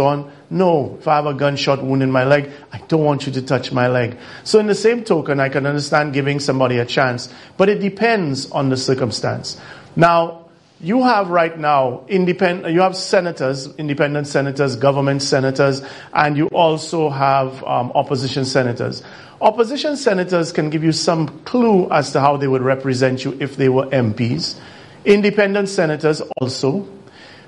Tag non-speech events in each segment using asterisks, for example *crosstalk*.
on. No, if I have a gunshot wound in my leg, I don't want you to touch my leg. So in the same token, I can understand giving somebody a chance, but it depends on the circumstance. Now, you have right now independent, you have senators, independent senators, government senators, and you also have um, opposition senators. Opposition senators can give you some clue as to how they would represent you if they were MPs. Independent senators also.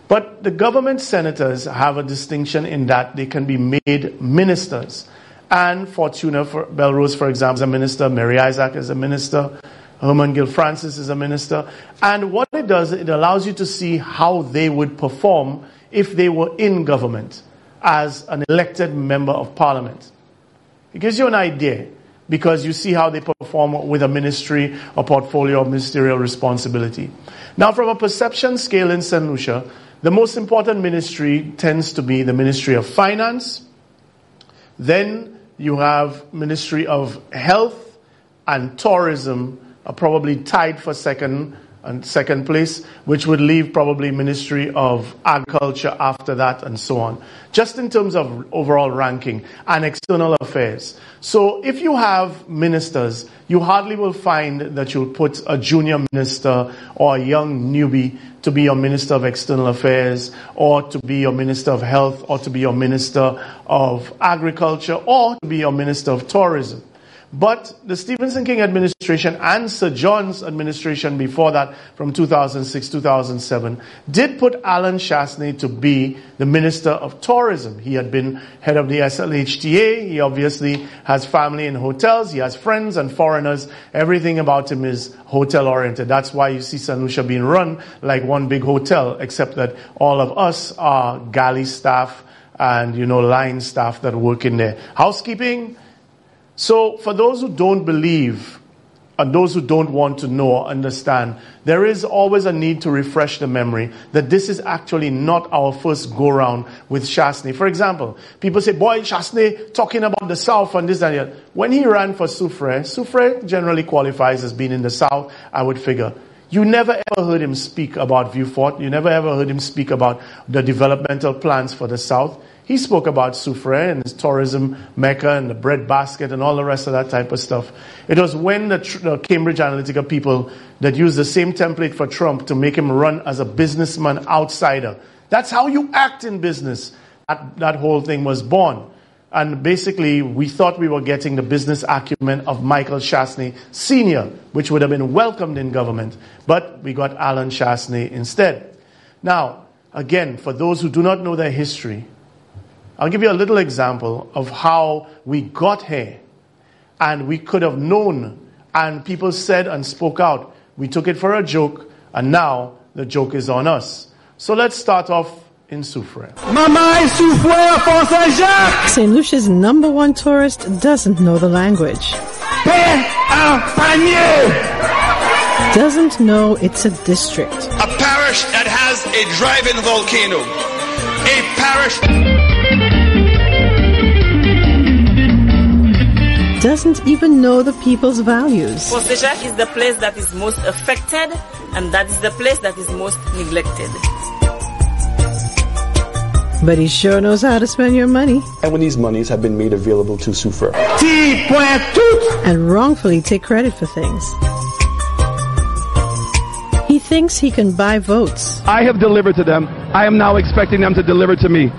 But the government senators have a distinction in that they can be made ministers. And Fortuna for Belrose, for example, is a minister. Mary Isaac is a minister. Hermangild Francis is a minister. And what it does, it allows you to see how they would perform if they were in government as an elected member of parliament. It gives you an idea because you see how they perform with a ministry, a portfolio of ministerial responsibility. Now, from a perception scale in St. Lucia, the most important ministry tends to be the Ministry of Finance. Then you have Ministry of Health and Tourism are probably tied for second and second place, which would leave probably Ministry of Agriculture after that and so on. Just in terms of overall ranking and external affairs. So if you have ministers, you hardly will find that you'll put a junior minister or a young newbie to be your minister of external affairs or to be your minister of health or to be your minister of agriculture or to be your minister of tourism. But the Stephenson King administration and Sir John's administration before that, from 2006 2007, did put Alan Chastanet to be the Minister of Tourism. He had been head of the SLHTA. He obviously has family in hotels. He has friends and foreigners. Everything about him is hotel oriented. That's why you see. Lucia being run like one big hotel, except that all of us are galley staff and, you know, line staff that work in there. Housekeeping, so, for those who don't believe and those who don't want to know or understand, there is always a need to refresh the memory that this is actually not our first go round with Chastanet. For example, people say, boy, Chastanet talking about the South and this and that. When he ran for Soufriere, Soufriere generally qualifies as being in the South, I would figure. You never ever heard him speak about Vieux Fort. You never ever heard him speak about the developmental plans for the South. He spoke about Soufriere and his tourism mecca and the bread basket and all the rest of that type of stuff. It was when the, the, Cambridge Analytica people that used the same template for Trump to make him run as a businessman outsider. That's how you act in business. That, that whole thing was born. And basically, we thought we were getting the business acumen of Michael Chastanet Sr., which would have been welcomed in government. But we got Alan Chastanet instead. Now, again, for those who do not know their history, I'll give you a little example of how we got here and we could have known and people said and spoke out. We took it for a joke and now the joke is on us. So let's start off in Soufriere. Mama Soufriere St. Lucia's number one tourist doesn't know the language. Doesn't know it's a district. A parish that has a driving volcano. A parish doesn't even know the people's values. Pontefract is the place that is most affected and that is the place that is most neglected. But he sure knows how to spend your money. And when these monies have been made available to Soufriere. And wrongfully take credit for things. He thinks he can buy votes. I have delivered to them. I am now expecting them to deliver to me.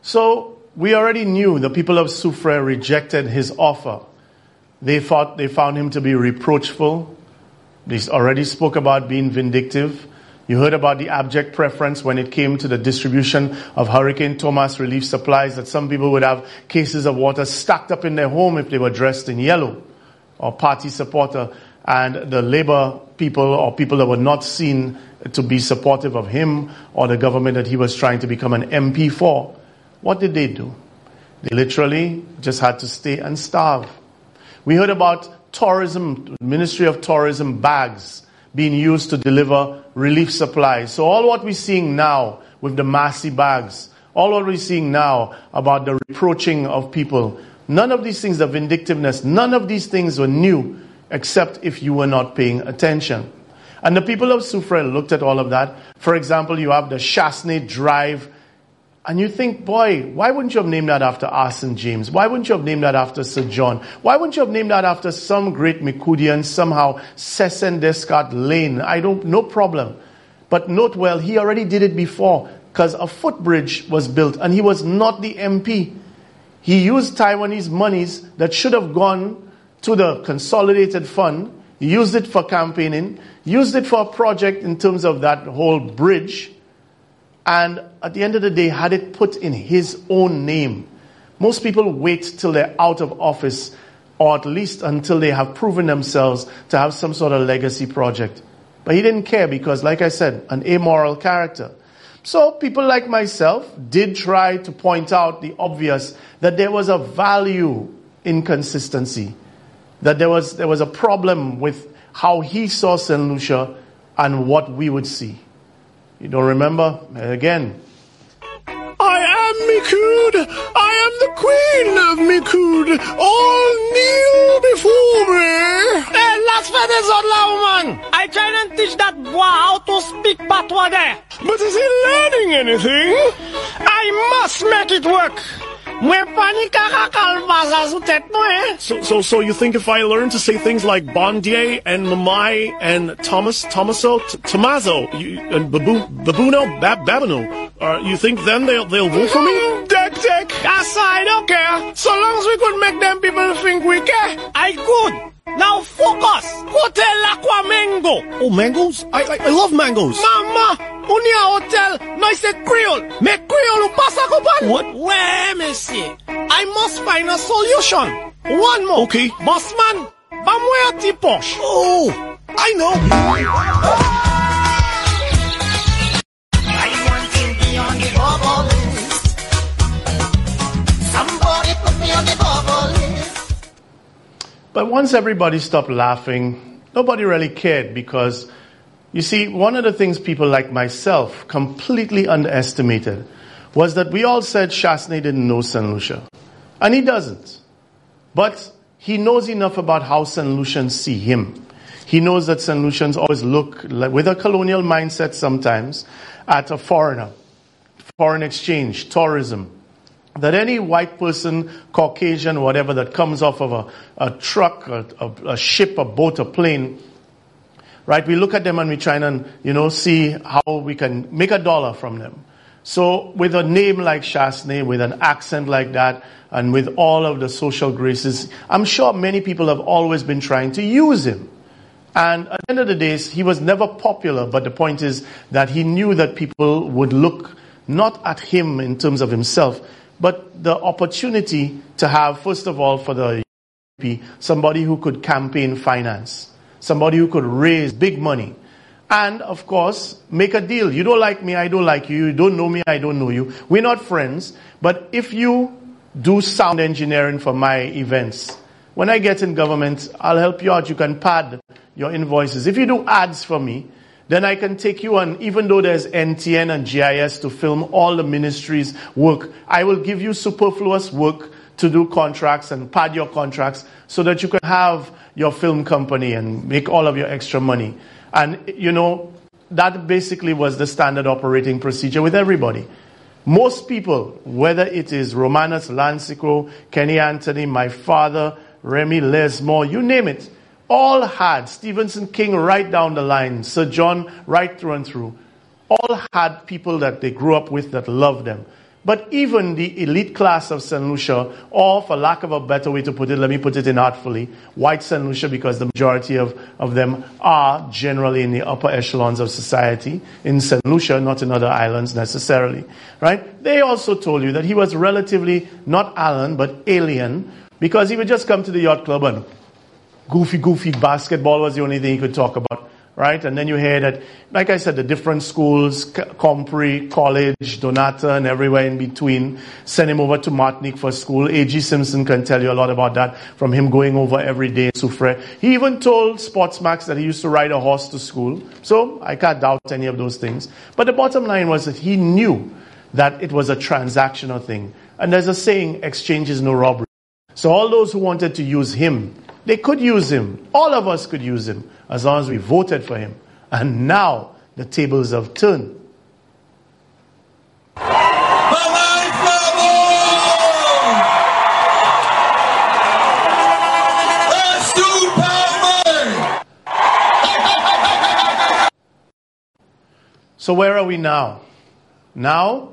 So we already knew the people of Soufriere rejected his offer. They thought they found him to be reproachful. They already spoke about being vindictive. You heard about the abject preference when it came to the distribution of Hurricane Thomas relief supplies that some people would have cases of water stacked up in their home if they were dressed in yellow or party supporter. And the labor people or people that were not seen to be supportive of him or the government that he was trying to become an MP for what did they do? They literally just had to stay and starve. We heard about tourism, Ministry of Tourism bags being used to deliver relief supplies. So all what we're seeing now with the Massy bags, all what we're seeing now about the reproaching of people, none of these things, the vindictiveness, none of these things were new except if you were not paying attention. And the people of Soufriere looked at all of that. For example, you have the Chastanet Drive And you think, boy, why wouldn't you have named that after Arsene James? Why wouldn't you have named that after Sir John? Why wouldn't you have named that after some great Micoudian, somehow Cessin Descartes Lane? I don't, no problem. But note well, he already did it before because a footbridge was built and he was not the MP. He used Taiwanese monies that should have gone to the consolidated fund. Used it for campaigning, used it for a project in terms of that whole bridge and at the end of the day had it put in his own name. Most people wait till they're out of office or at least until they have proven themselves to have some sort of legacy project. But he didn't care because, like I said, an amoral character. So people like myself did try to point out the obvious that there was a value inconsistency, that there was, there was a problem with how he saw St. Lucia and what we would see. You don't remember? Again. I am Micoud. I am the queen of Micoud. All kneel before me. Eh, hey, last feathers on woman. I try and teach that boy how to speak patois there. But is he learning anything? I must make it work. So, so, so you think if I learn to say things like Bondier and Mamai and Thomas, Tomaso, T- Tomaso, you, and Babu, Babuno, Bab, Babino, uh, you think then they'll, they'll vote for me? Deck, deck. That's I don't care. So long as we could make them people think we care. I could. Now focus. Hotel Aqua Mango. Oh, mangoes? I, I, I love mangoes. Mama, unia hotel, no say Creole. Make Creole pasa copan. What? Wait, me see. I must find a solution. One more. Okay. Bossman, vamos a tiposh. Oh, I know. I to the bubble list. Somebody put me on the bubble list. But once everybody stopped laughing, nobody really cared because, you see, one of the things people like myself completely underestimated was that we all said Chasney didn't know St. Lucia. And he doesn't. But he knows enough about how St. Lucians see him. He knows that St. Lucians always look with a colonial mindset sometimes at a foreigner, foreign exchange, tourism, that any white person, Caucasian, whatever, that comes off of a, a truck, a, a, a, ship, a boat, a plane, right? We look at them and we try and, you know, see how we can make a dollar from them. So with a name like Chasney, with an accent like that, and with all of the social graces, I'm sure many people have always been trying to use him. And at the end of the day, he was never popular, but the point is that he knew that people would look not at him in terms of himself, but the opportunity to have, first of all, for the somebody who could campaign finance, somebody who could raise big money, and of course, make a deal. You don't like me, I don't like you. You don't know me, I don't know you. We're not friends, but if you do sound engineering for my events, when I get in government, I'll help you out. You can pad your invoices. If you do ads for me, then I can take you on, even though there's NTN and GIS to film all the ministry's work, I will give you superfluous work to do contracts and pad your contracts so that you can have your film company and make all of your extra money. And, you know, that basically was the standard operating procedure with everybody. Most people, whether it is Romanus Lansiquot, Kenny Anthony, my father, Remy Lesmore, you name it, all had Stephenson King right down the line, Sir John right through and through. All had people that they grew up with that loved them. But even the elite class of St. Lucia, or for lack of a better way to put it, let me put it in artfully, white St. Lucia, because the majority of, of them are generally in the upper echelons of society in St. Lucia, not in other islands necessarily, right? They also told you that he was relatively not Alan, but alien, because he would just come to the yacht club and goofy, goofy basketball was the only thing he could talk about, right? And then you hear that, like I said, the different schools, Compre, College, Donata, and everywhere in between, send him over to Martinique for school. A.G. Simpson can tell you a lot about that from him going over every day in Soufrière. He even told Sportsmax that he used to ride a horse to school. So I can't doubt any of those things. But the bottom line was that he knew that it was a transactional thing. And there's a saying, exchange is no robbery. So all those who wanted to use him they could use him. All of us could use him as long as we voted for him. And now the tables have turned. So, where are we now? Now,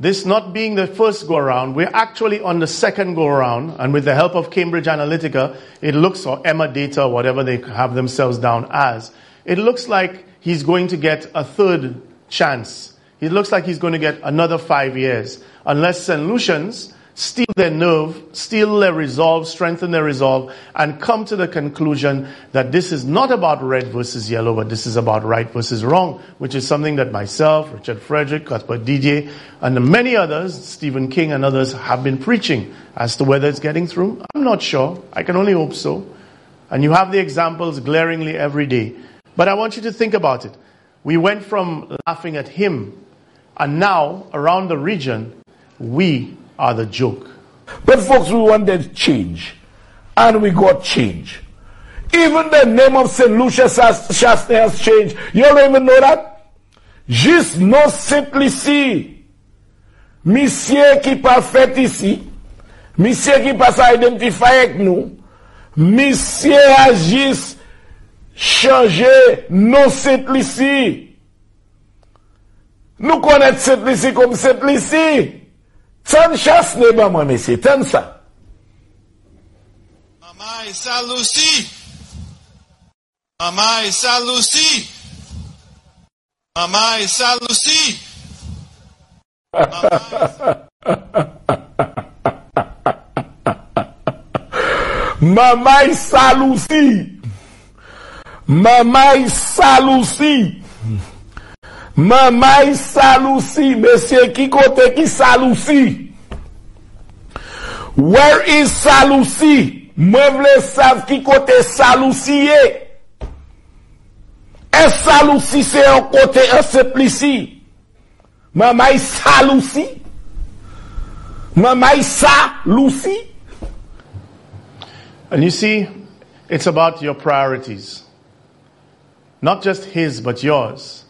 this not being the first go around, we're actually on the second go around, and with the help of Cambridge Analytica, it looks, or Emerdata, whatever they have themselves down as, it looks like he's going to get a third chance. It looks like he's going to get another five years, unless St. Lucians steel their nerve, steal their resolve, strengthen their resolve, and come to the conclusion that this is not about red versus yellow, but this is about right versus wrong, which is something that myself, Richard Frederick, Cuthbert DJ, and many others, Stephen King and others, have been preaching. As to whether it's getting through, I'm not sure. I can only hope so. And you have the examples glaringly every day. But I want you to think about it. We went from laughing at him, and now around the region, we are the joke. But folks, we wanted change. And we got change. Even the name of St. Lucia Chastanet has changed. You don't even know that? Juste non simplici. Qui pas fait ici. Monsieur qui pas s'identifier avec nous. Monsieur a juste changé non simplici. Nous connaissons simplici comme simplici. San chas ne ba mwen mese, ten sa. Mama e salousi. Mama e salousi. Mama e salousi. Mama e salousi. Mama e salousi. Mamay Salusi. Mesye ki kote ki Salusi. Where is Salusi? Mwen vle sav ki kote Salusi ye. E Salusi se yon kote e seplisi. Mamay Salusi. Mamay Salusi. And you see, it's about your priorities. Not just his, but yours.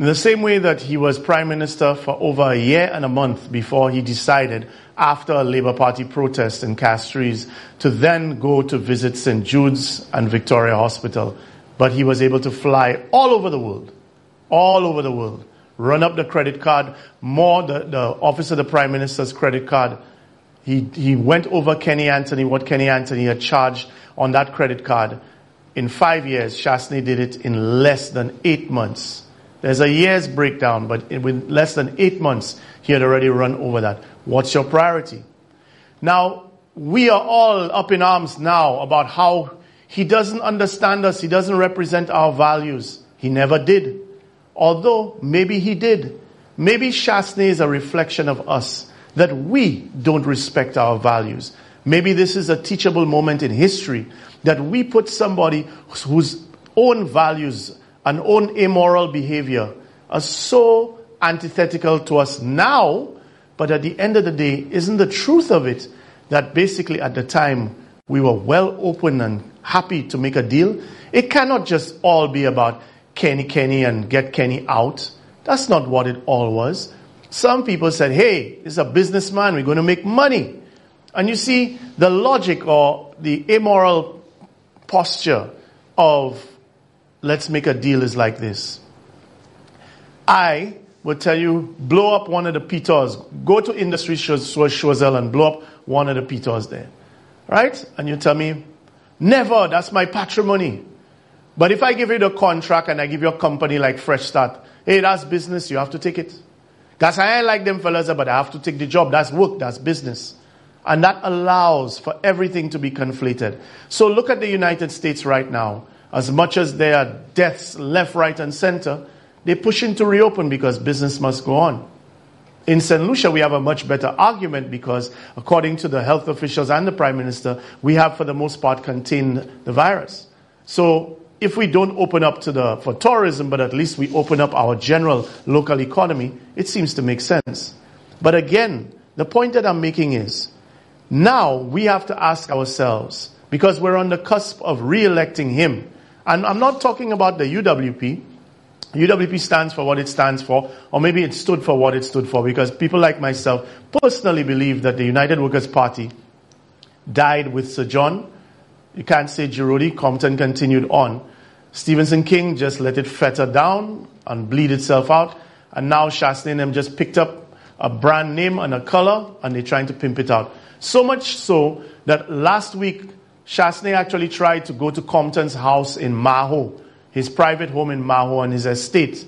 In the same way that he was prime minister for over a year and a month before he decided, after a Labour Party protest in Castries, to then go to visit St. Jude's and Victoria Hospital. But he was able to fly all over the world. All over the world. Run up the credit card, more the, the office of the prime minister's credit card. He, he went over Kenny Anthony, what Kenny Anthony had charged on that credit card. In five years, Chastanet did it in less than eight months. There's a year's breakdown, but in less than eight months, he had already run over that. What's your priority? Now, we are all up in arms now about how he doesn't understand us. He doesn't represent our values. He never did. Although, maybe he did. Maybe Chastanet is a reflection of us, that we don't respect our values. Maybe this is a teachable moment in history that we put somebody whose own values and own immoral behavior are so antithetical to us now, but at the end of the day, isn't the truth of it that basically at the time we were well open and happy to make a deal? It cannot just all be about Kenny Kenny and get Kenny out. That's not what it all was. Some people said, hey, this is a businessman, we're going to make money. And you see, the logic or the immoral posture of let's make a deal is like this. I will tell you, blow up one of the pitos. Go to Industry Choiseul and blow up one of the pitos there. Right? And you tell me, never, that's my patrimony. But if I give you the contract and I give you a company like Fresh Start, hey, that's business, you have to take it. That's how I like them fellas, but I have to take the job. That's work, that's business. And that allows for everything to be conflated. So look at the United States right now. As much as there are deaths left, right, and center, they're pushing to reopen because business must go on. In St. Lucia, we have a much better argument because, according to the health officials and the Prime Minister, we have, for the most part, contained the virus. So, if we don't open up to the, for tourism, but at least we open up our general local economy, it seems to make sense. But again, the point that I'm making is, now we have to ask ourselves, because we're on the cusp of re-electing him, and I'm not talking about the UWP. UWP stands for what it stands for, or maybe it stood for what it stood for, because people like myself personally believe that the United Workers' Party died with Sir John. You can't say Girodi, Compton continued on. Stephenson King just let it fetter down and bleed itself out. And now Shastney and them just picked up a brand name and a color and they're trying to pimp it out. So much so that last week, Shastney actually tried to go to Compton's house in Maho, his private home in Maho and his estate,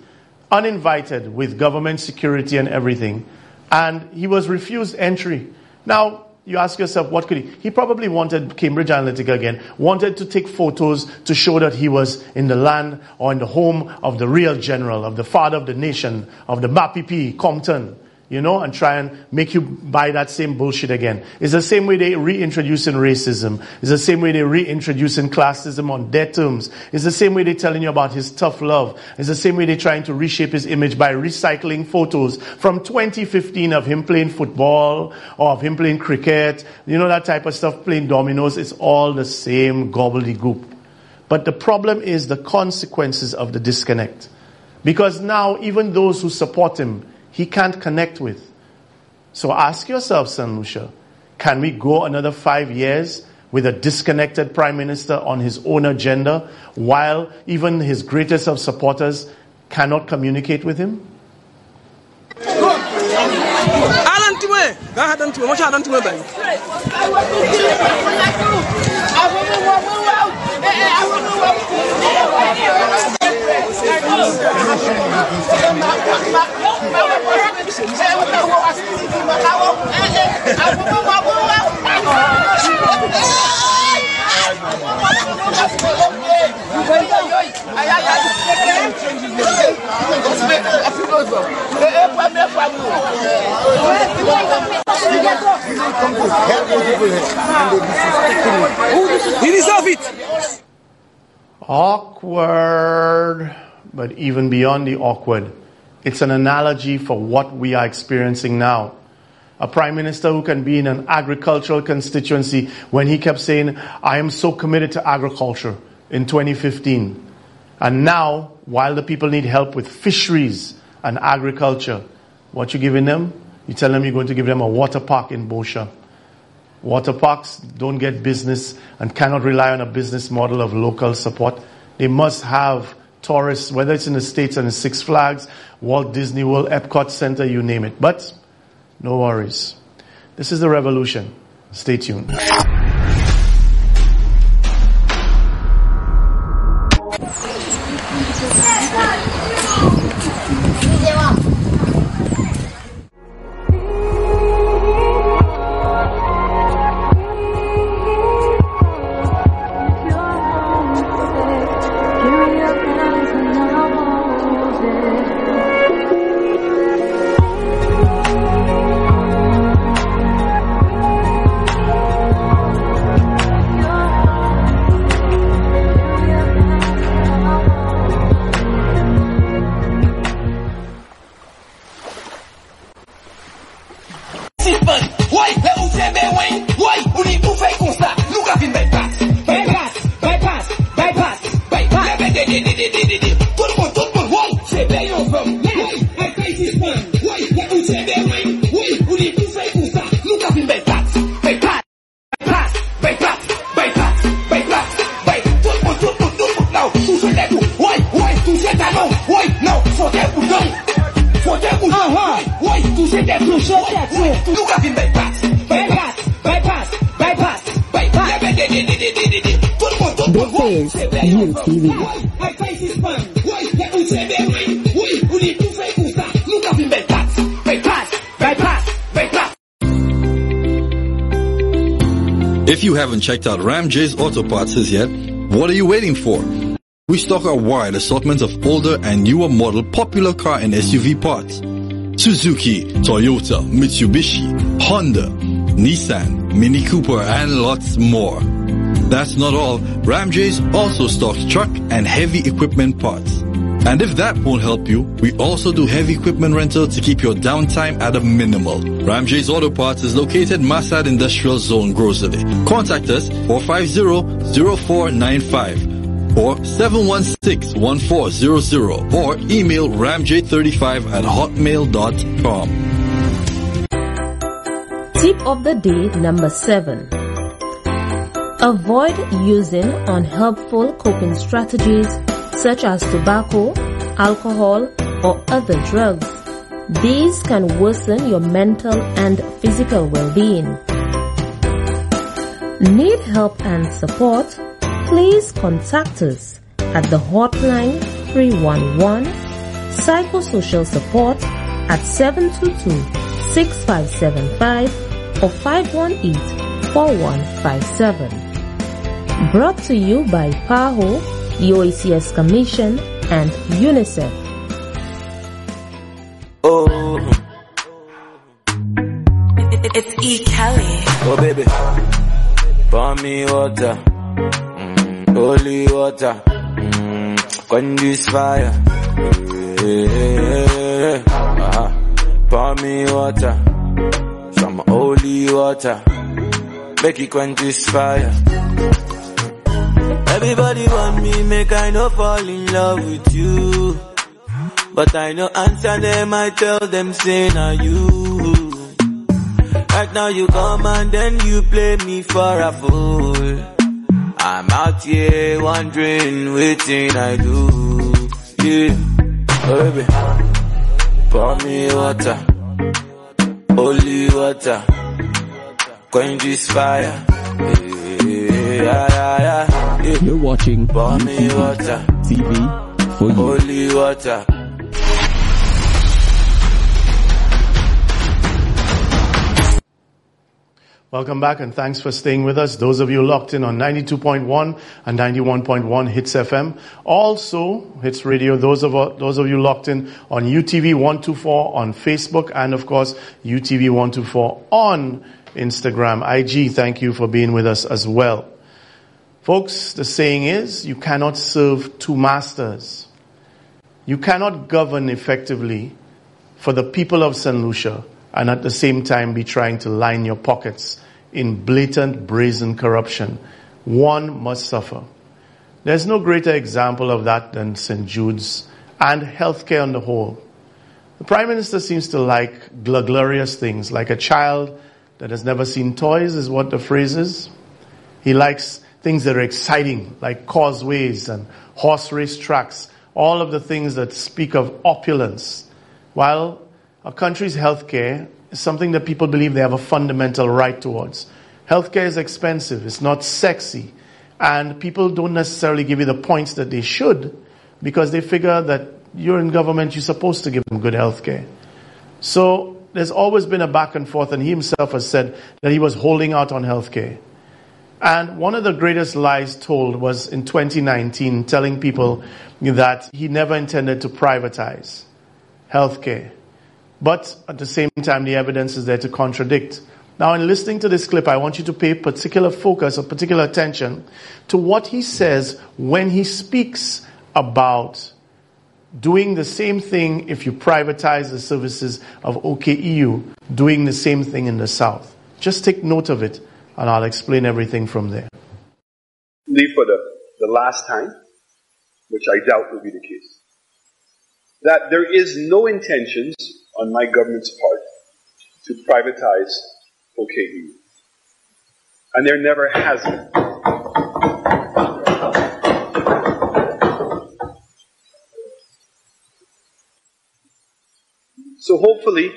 uninvited with government security and everything. And he was refused entry. Now, you ask yourself, what could he? He probably wanted Cambridge Analytica again, wanted to take photos to show that he was in the land or in the home of the real general, of the father of the nation, of the Bapipi, Compton you know, and try and make you buy that same bullshit again. It's the same way they reintroducing racism. It's the same way they reintroducing classism on their terms. It's the same way they're telling you about his tough love. It's the same way they're trying to reshape his image by recycling photos from 2015 of him playing football or of him playing cricket. You know, that type of stuff, playing dominoes. It's all the same gobbledygook. But the problem is the consequences of the disconnect. Because now even those who support him he can't connect with. So ask yourself, St. Lucia, can we go another five years with a disconnected prime minister on his own agenda while even his greatest of supporters cannot communicate with him? He deserve it. Awkward, but even beyond the awkward, it's an analogy for what we are experiencing now. A prime minister who can be in an agricultural constituency when he kept saying, I am so committed to agriculture in 2015. And now, while the people need help with fisheries and agriculture, what you giving them? You tell them you're going to give them a water park in Bosha. Water parks don't get business and cannot rely on a business model of local support. They must have tourists, whether it's in the States and the Six Flags, Walt Disney World, Epcot Center, you name it. But no worries. This is the revolution. Stay tuned. Haven't checked out Ram J's Auto Parts as yet, what are you waiting for? We stock a wide assortment of older and newer model popular car and SUV parts. Suzuki, Toyota, Mitsubishi, Honda, Nissan, Mini Cooper, and lots more. That's not all. Ram J's also stocks truck and heavy equipment parts. And if that won't help you, we also do heavy equipment rental to keep your downtime at a minimal. Ram J's Auto Parts is located Massade Industrial Zone, Gros Islet. Contact us 450-0495 or 716-1400 or email ramj35 at hotmail.com. Tip of the day number 7. Avoid using unhelpful coping strategies such as tobacco, alcohol, or other drugs. These can worsen your mental and physical well-being. Need help and support? Please contact us at the hotline 311 psychosocial support at 722-6575 or 518-4157. Brought to you by PAHO, the OECS Commission, and UNICEF. Oh, It's E. Kelly. oh baby, pour me water, mm, holy water, mm, quench this fire. Yeah, uh-huh. Pour me water, some holy water, make it quench this fire. Everybody want me, make I no fall in love with you. But I no answer them, I tell them say na you. Right now you come and then you play me for a fool. I'm out here wondering waiting I do. Yeah, oh baby, pour me water, holy water, quench this fire. Yeah, yeah, yeah, yeah. You're watching Pour water, TV for you. holy water. Welcome back and thanks for staying with us. Those of you locked in on 92.1 and 91.1 Hits FM. Also, Hits Radio, those of, those of you locked in on UTV 124 on Facebook and of course UTV 124 on Instagram. IG, thank you for being with us as well. Folks, the saying is, you cannot serve two masters. You cannot govern effectively for the people of St. Lucia and at the same time be trying to line your pockets in blatant, brazen corruption. One must suffer. There's no greater example of that than St. Jude's and healthcare on the whole. The Prime Minister seems to like gl- glorious things, like a child that has never seen toys is what the phrase is. He likes things that are exciting, like causeways and horse race tracks, all of the things that speak of opulence. While a country's healthcare is something that people believe they have a fundamental right towards. Healthcare is expensive, it's not sexy, and people don't necessarily give you the points that they should because they figure that you're in government, you're supposed to give them good healthcare. So there's always been a back and forth, and he himself has said that he was holding out on healthcare. And one of the greatest lies told was in 2019, telling people that he never intended to privatize healthcare. But at the same time, the evidence is there to contradict. Now, in listening to this clip, I want you to pay particular focus or particular attention to what he says when he speaks about doing the same thing if you privatize the services of OKEU, doing the same thing in the South. Just take note of it, and I'll explain everything from there. leave for the, the last time, which I doubt will be the case, that there is no intentions on my government's part to privatize OKEU. And there never has been. So hopefully,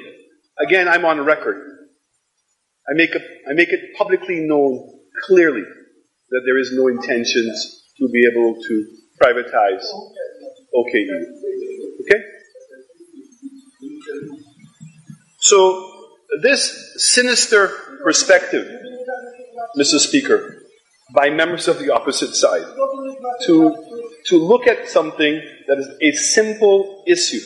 again, I'm on record. I make, a, I make it publicly known clearly that there is no intentions to be able to privatize OKE. Okay? So, this sinister perspective, Mr. Speaker, by members of the opposite side, to, to look at something that is a simple issue,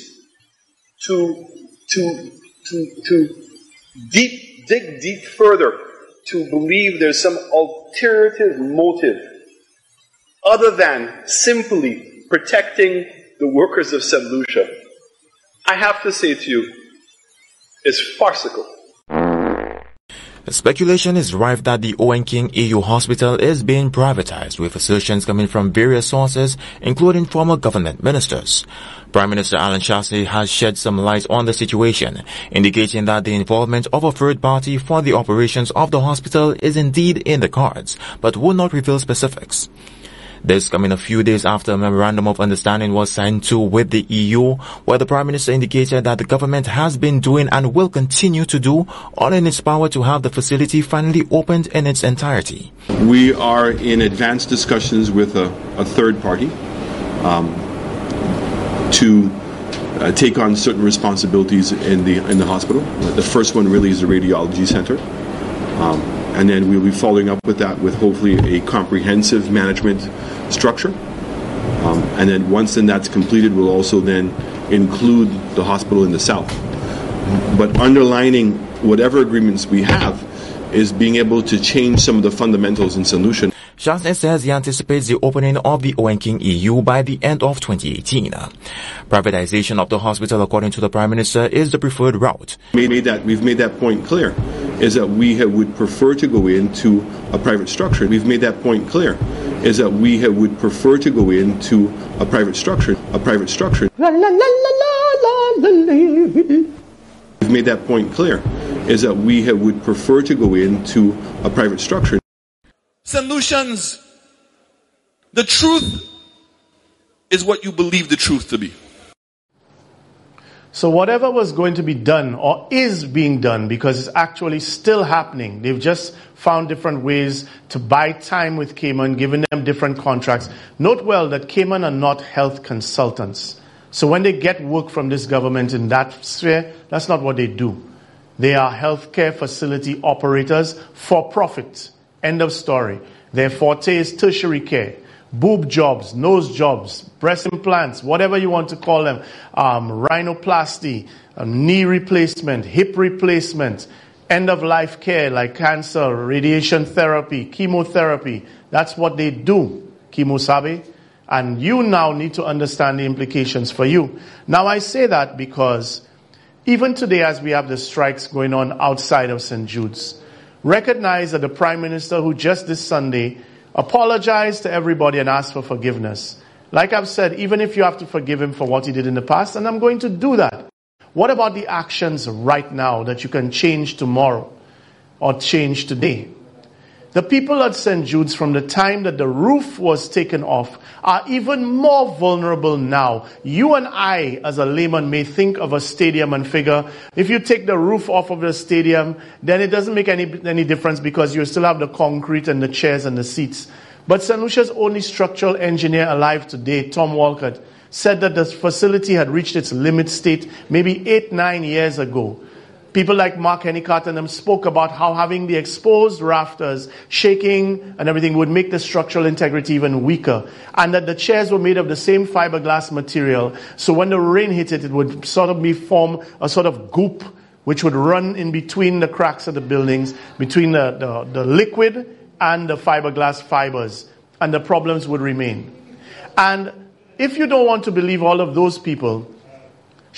to, to, to, to deep, dig deep further to believe there's some alternative motive other than simply protecting the workers of St. Lucia, I have to say to you, is farcical. Speculation is rife that the Owen King EU hospital is being privatized, with assertions coming from various sources, including former government ministers. Prime Minister Alan Shasley has shed some light on the situation, indicating that the involvement of a third party for the operations of the hospital is indeed in the cards, but will not reveal specifics. This coming a few days after a memorandum of understanding was signed to with the EU, where the Prime Minister indicated that the government has been doing and will continue to do all in its power to have the facility finally opened in its entirety. We are in advanced discussions with a, a third party um, to uh, take on certain responsibilities in the in the hospital. The first one really is the radiology center. Um, and then we'll be following up with that with hopefully a comprehensive management structure. Um, and then once then that's completed, we'll also then include the hospital in the south. But underlining whatever agreements we have is being able to change some of the fundamentals in solution. Chastanet says he anticipates the opening of the Owen King EU by the end of 2018. Privatization of the hospital, according to the Prime Minister, is the preferred route. Made, made that, we've made that point clear, is that we have, would prefer to go into a private structure. We've made that point clear, is that we have, would prefer to go into a private structure, a private structure. La la la. We've made that point clear, is that we have, would prefer to go into a private structure. Solutions. The truth is what you believe the truth to be. So whatever was going to be done or is being done because it's actually still happening. They've just found different ways to buy time with Cayman, giving them different contracts. Note well that Cayman are not health consultants. So when they get work from this government in that sphere, that's not what they do. They are healthcare facility operators for profit. End of story. Their forte is tertiary care, boob jobs, nose jobs, breast implants, whatever you want to call them, um, rhinoplasty, um, knee replacement, hip replacement, end of life care like cancer, radiation therapy, chemotherapy. That's what they do, chemosabe. And you now need to understand the implications for you. Now I say that because even today as we have the strikes going on outside of St. Jude's, recognize that the Prime Minister, who just this Sunday apologized to everybody and ask for forgiveness. Like I've said, even if you have to forgive him for what he did in the past, and I'm going to do that. What about the actions right now that you can change tomorrow or change today? The people at St. Jude's from the time that the roof was taken off are even more vulnerable now. You and I, as a layman, may think of a stadium and figure, if you take the roof off of the stadium, then it doesn't make any, any difference because you still have the concrete and the chairs and the seats. But St. Lucia's only structural engineer alive today, Tom Walcott, said that the facility had reached its limit state maybe eight, nine years ago. People like Mark Hennicott and them spoke about how having the exposed rafters, shaking and everything would make the structural integrity even weaker. And that the chairs were made of the same fiberglass material. So when the rain hit it, it would sort of be form a sort of goop which would run in between the cracks of the buildings, between the, the, the liquid and the fiberglass fibers. And the problems would remain. And if you don't want to believe all of those people,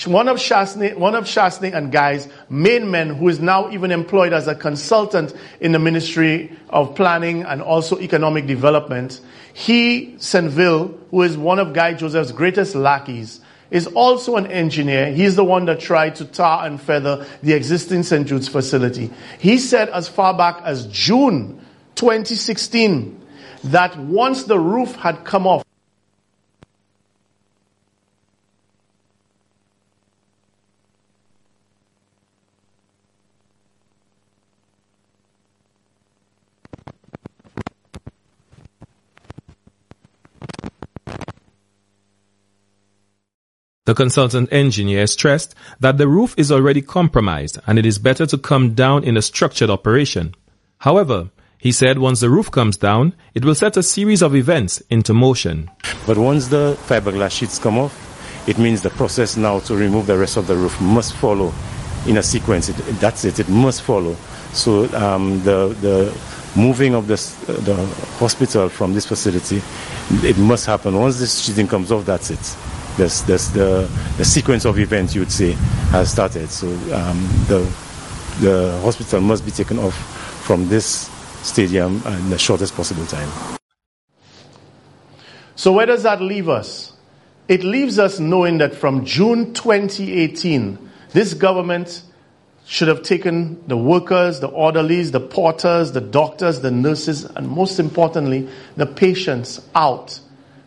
one of Chastanet, one of Chastanet and Guy's main men, who is now even employed as a consultant in the Ministry of Planning and also Economic Development, he, Senville, who is one of Guy Joseph's greatest lackeys, is also an engineer. He's the one that tried to tar and feather the existing St. Jude's facility. He said as far back as June 2016 that once the roof had come off, The consultant engineer stressed that the roof is already compromised and it is better to come down in a structured operation. However, he said once the roof comes down, it will set a series of events into motion. But once the fiberglass sheets come off, it means the process now to remove the rest of the roof must follow in a sequence. It, that's it, it must follow. So um, the, the moving of this, the hospital from this facility, it must happen. Once this sheeting comes off, that's it this, this, the, the sequence of events, you would say, has started. So um, the, the hospital must be taken off from this stadium in the shortest possible time. So, where does that leave us? It leaves us knowing that from June 2018, this government should have taken the workers, the orderlies, the porters, the doctors, the nurses, and most importantly, the patients out.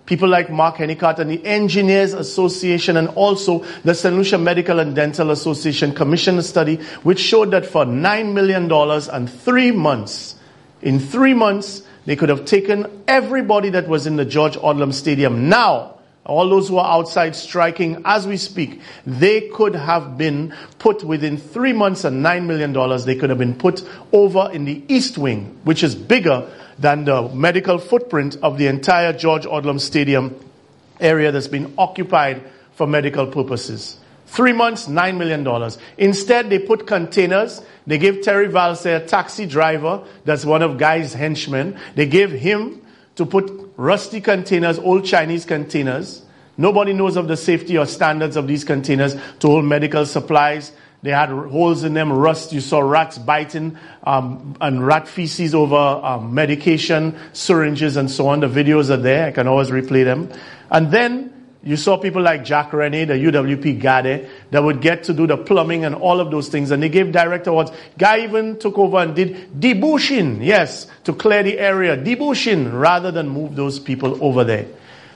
People like Mark Hennicott and the Engineers Association and also the St. Lucia Medical and Dental Association commissioned a study which showed that for $9 million and three months, in three months, they could have taken everybody that was in the George Odlum Stadium. Now, all those who are outside striking as we speak, they could have been put within three months and nine million dollars. They could have been put over in the East Wing, which is bigger than the medical footprint of the entire George Odlum Stadium area that's been occupied for medical purposes. Three months, nine million dollars. Instead, they put containers. They gave Terry Valse a taxi driver that's one of Guy's henchmen. They gave him to put rusty containers, old Chinese containers. Nobody knows of the safety or standards of these containers to hold medical supplies. They had holes in them, rust. You saw rats biting um, and rat feces over um, medication, syringes, and so on. The videos are there. I can always replay them. And then you saw people like Jack Rennie, the UWP Gade, that would get to do the plumbing and all of those things. And they gave direct awards. Guy even took over and did debushing, yes, to clear the area. Debushing rather than move those people over there.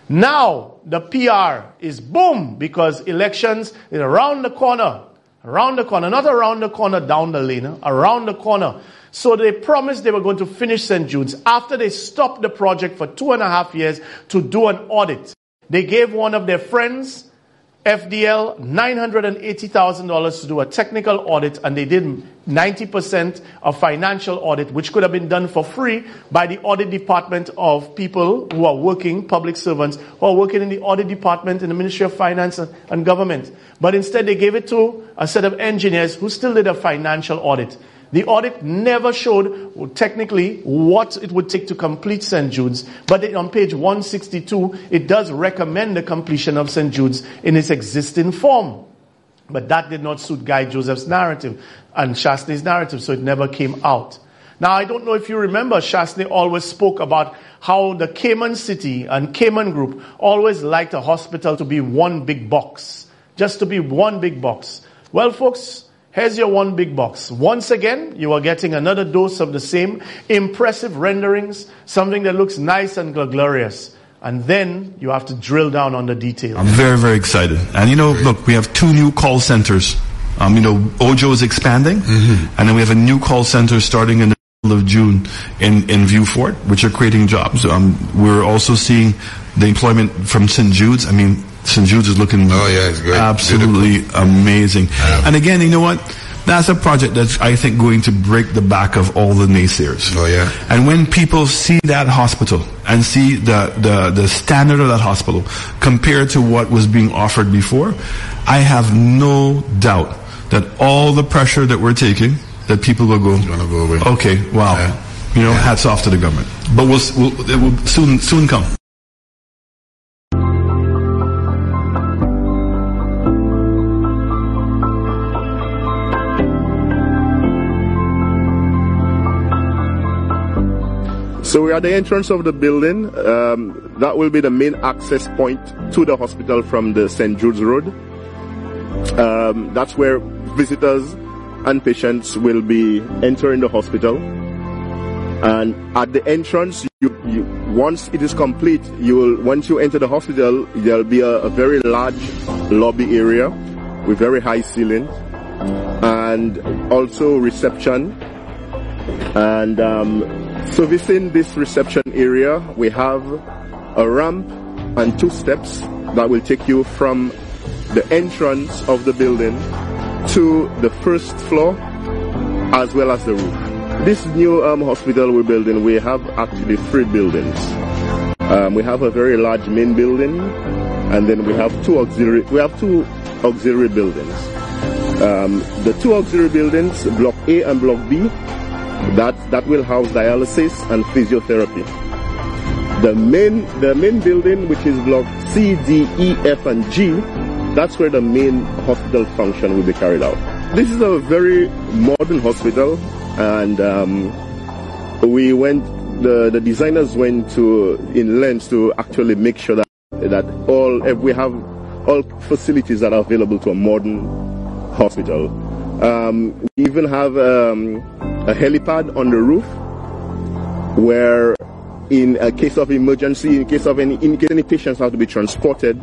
Now, the PR is boom because elections is around the corner. Around the corner. Not around the corner down the lane. Around the corner. So they promised they were going to finish St. Jude's after they stopped the project for two and a half years to do an audit. They gave one of their friends, FDL, $980,000 to do a technical audit, and they did 90% of financial audit, which could have been done for free by the audit department of people who are working, public servants, who are working in the audit department in the Ministry of Finance and Government. But instead, they gave it to a set of engineers who still did a financial audit. The audit never showed technically what it would take to complete St. Jude's, but on page 162, it does recommend the completion of St. Jude's in its existing form. But that did not suit Guy Joseph's narrative and Chastanet's narrative, so it never came out. Now, I don't know if you remember, Chastanet always spoke about how the Cayman City and Cayman Group always liked a hospital to be one big box. Just to be one big box. Well, folks, Here's your one big box. Once again, you are getting another dose of the same impressive renderings, something that looks nice and glorious. And then you have to drill down on the details. I'm very, very excited. And you know, look, we have two new call centers. Um, you know, Ojo is expanding, and then we have a new call center starting in the middle of June in, in Vieux Fort, which are creating jobs. Um, we're also seeing the employment from St. Jude's. I mean, St. Jude's is looking Oh, yeah, it's great. absolutely amazing. And again, you know what? That's a project that's, I think, going to break the back of all the naysayers. Oh, yeah. And when people see that hospital and see the, the, the standard of that hospital compared to what was being offered before, I have no doubt that all the pressure that we're taking, that people will go, go away. okay, wow. You know, hats off to the government. But we'll, we'll, it will soon, soon come. So we're at the entrance of the building. Um, that will be the main access point to the hospital from the St. Jude's Road. Um, that's where visitors and patients will be entering the hospital. And at the entrance, you, you, once it is complete, you will, once you enter the hospital, there'll be a, a very large lobby area with very high ceilings and also reception. And um, servicing this reception area, we have a ramp and two steps that will take you from the entrance of the building to the first floor as well as the roof. This new um, hospital we're building, we have actually three buildings. Um, we have a very large main building, and then we have two auxiliary. We have two auxiliary buildings. Um, the two auxiliary buildings, Block A and Block B, that that will house dialysis and physiotherapy. The main the main building, which is Block C, D, E, F, and G, that's where the main hospital function will be carried out. This is a very modern hospital, and um, we went. The, the designers went to in lengths to actually make sure that that all we have all facilities that are available to a modern hospital. Um, we even have um, a helipad on the roof where in a case of emergency, in case of any, in case any patients have to be transported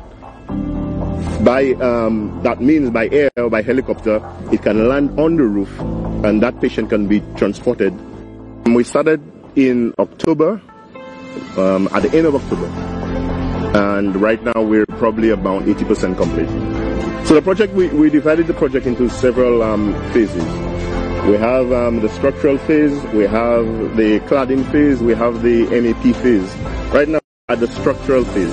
by, um, that means by air or by helicopter, it can land on the roof and that patient can be transported. And we started in October, um, at the end of October. And right now we're probably about 80% complete. So the project, we, we divided the project into several um, phases. We have um, the structural phase, we have the cladding phase, we have the MEP phase. Right now at the structural phase,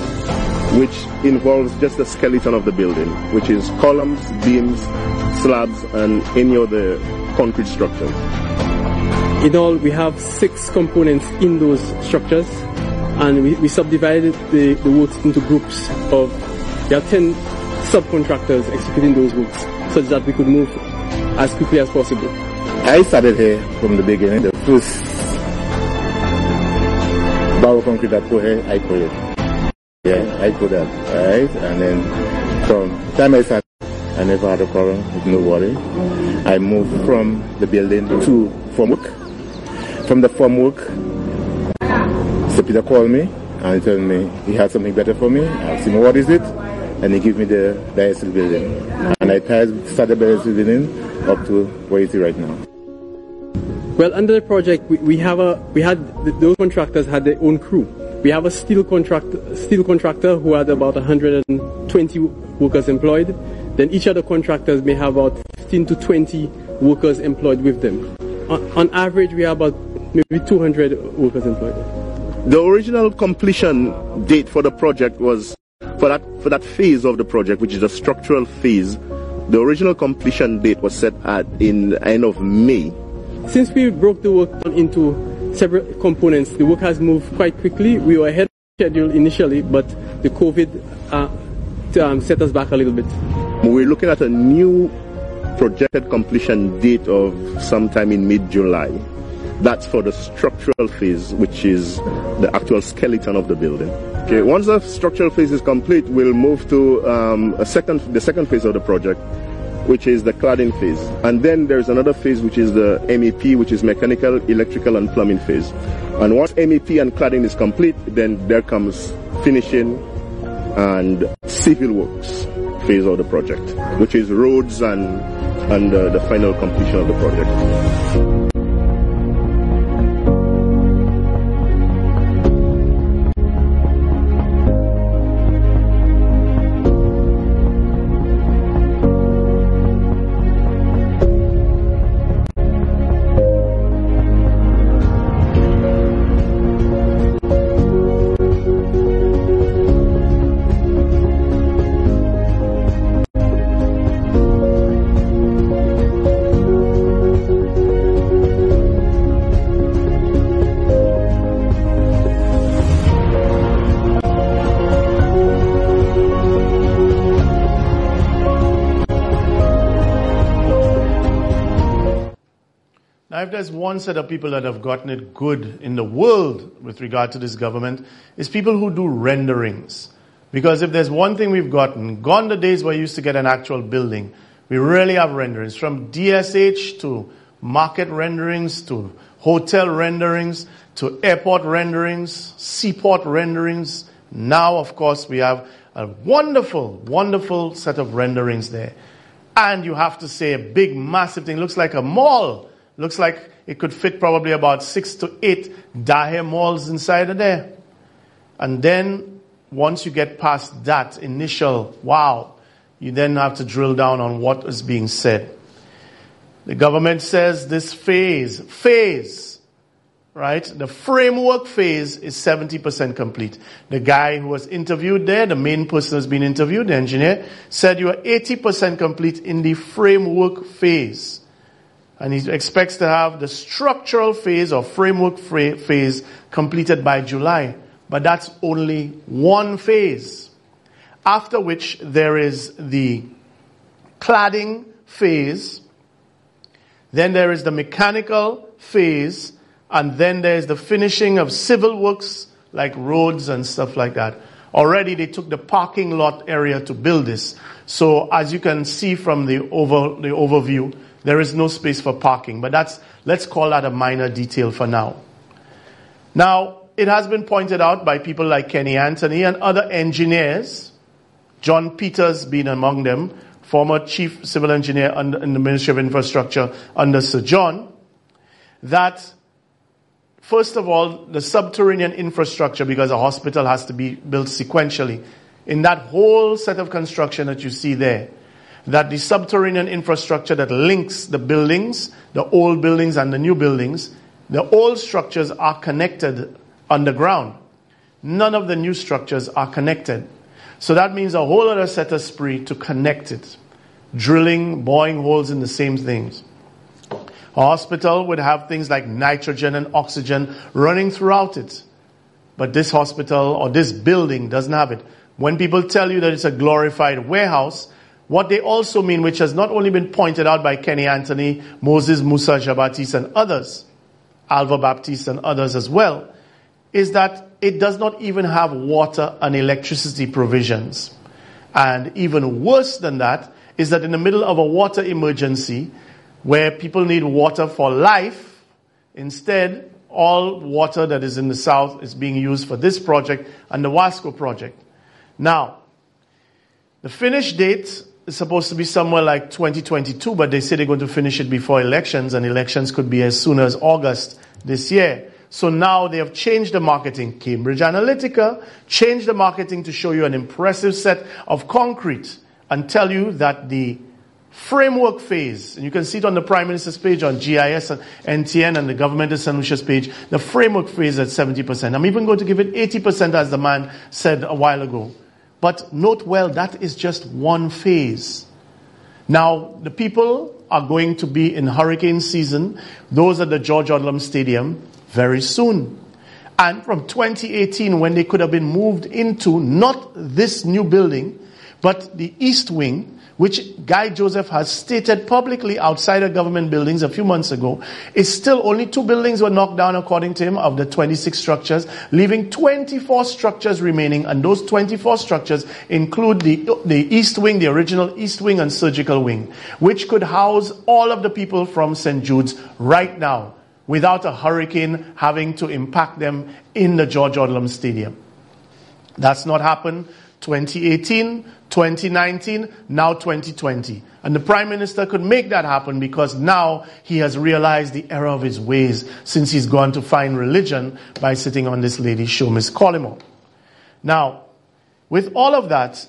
which involves just the skeleton of the building, which is columns, beams, slabs, and any other concrete structure. In all, we have six components in those structures, and we, we subdivided the, the works into groups of, there are 10 subcontractors executing those works, such that we could move as quickly as possible. I started here from the beginning. The first barrel concrete I put here, I put it. Yeah, I put that, right? And then from the time I started, I never had a problem with no worry. I moved from the building to formwork. From the formwork, so Peter called me and he told me he had something better for me. I asked him, what is it? And he gave me the dialysis building. And I started the dialysis building up to where you see right now. Well, under the project, we, we have a we had those contractors had their own crew. We have a steel contract steel contractor who had about 120 workers employed. Then each of the contractors may have about 15 to 20 workers employed with them. On, on average, we have about maybe 200 workers employed. The original completion date for the project was for that for that phase of the project, which is the structural phase. The original completion date was set at in the end of May since we broke the work down into several components, the work has moved quite quickly. We were ahead of schedule initially, but the COVID uh, um, set us back a little bit. We're looking at a new projected completion date of sometime in mid-July. That's for the structural phase, which is the actual skeleton of the building. Okay, once the structural phase is complete, we'll move to um, a second, the second phase of the project, which is the cladding phase. And then there's another phase which is the MEP, which is mechanical, electrical, and plumbing phase. And once MEP and cladding is complete, then there comes finishing and civil works phase of the project, which is roads and, and uh, the final completion of the project. Set of people that have gotten it good in the world with regard to this government, is people who do renderings. Because if there's one thing we've gotten, gone the days where you used to get an actual building. We really have renderings from DSH to market renderings to hotel renderings to airport renderings, seaport renderings. Now, of course, we have a wonderful, wonderful set of renderings there. And you have to say a big, massive thing. Looks like a mall Looks like it could fit probably about six to eight Daher malls inside of there. And then once you get past that initial wow, you then have to drill down on what is being said. The government says this phase, phase, right? The framework phase is 70% complete. The guy who was interviewed there, the main person who's been interviewed, the engineer, said you are 80% complete in the framework phase. And he expects to have the structural phase or framework phase completed by July. But that's only one phase. After which there is the cladding phase, then there is the mechanical phase, and then there's the finishing of civil works like roads and stuff like that. Already they took the parking lot area to build this. So as you can see from the over, the overview, There is no space for parking, but that's, let's call that a minor detail for now. Now, it has been pointed out by people like Kenny Anthony and other engineers, John Peters being among them, former chief civil engineer in the Ministry of Infrastructure under Sir John, that first of all, the subterranean infrastructure, because a hospital has to be built sequentially, in that whole set of construction that you see there, that the subterranean infrastructure that links the buildings, the old buildings and the new buildings, the old structures are connected underground. None of the new structures are connected. So that means a whole other set of spree to connect it. Drilling, boring holes in the same things. A hospital would have things like nitrogen and oxygen running throughout it. But this hospital or this building doesn't have it. When people tell you that it's a glorified warehouse, what they also mean, which has not only been pointed out by Kenny Anthony, Moses Musa Jabatis and others, Alva Baptiste and others as well, is that it does not even have water and electricity provisions. And even worse than that is that in the middle of a water emergency, where people need water for life, instead, all water that is in the south is being used for this project and the Wasco project. Now, the finish date is supposed to be somewhere like 2022, but they say they're going to finish it before elections, and elections could be as soon as August this year. So now they have changed the marketing. Cambridge Analytica changed the marketing to show you an impressive set of concrete and tell you that the framework phase, and you can see it on the Prime Minister's page on GIS and NTN and the government of St. Lucia's page, the framework phase at 70%. I'm even going to give it 80% as the man said a while ago. But note well, that is just one phase. Now, the people are going to be in hurricane season, those at the George Odlum Stadium, very soon. And from 2018, when they could have been moved into not this new building, but the East Wing, which Guy Joseph has stated publicly outside of government buildings a few months ago, is still only two buildings were knocked down according to him of the 26 structures, leaving 24 structures remaining, and those 24 structures include the, the East Wing, the original East Wing and Surgical Wing, which could house all of the people from St. Jude's right now without a hurricane having to impact them in the George Odlum Stadium. That's not happened 2018, 2019, now 2020. And the Prime Minister could make that happen because now he has realized the error of his ways since he's gone to find religion by sitting on this lady's show, Miss Collymore. Now, with all of that,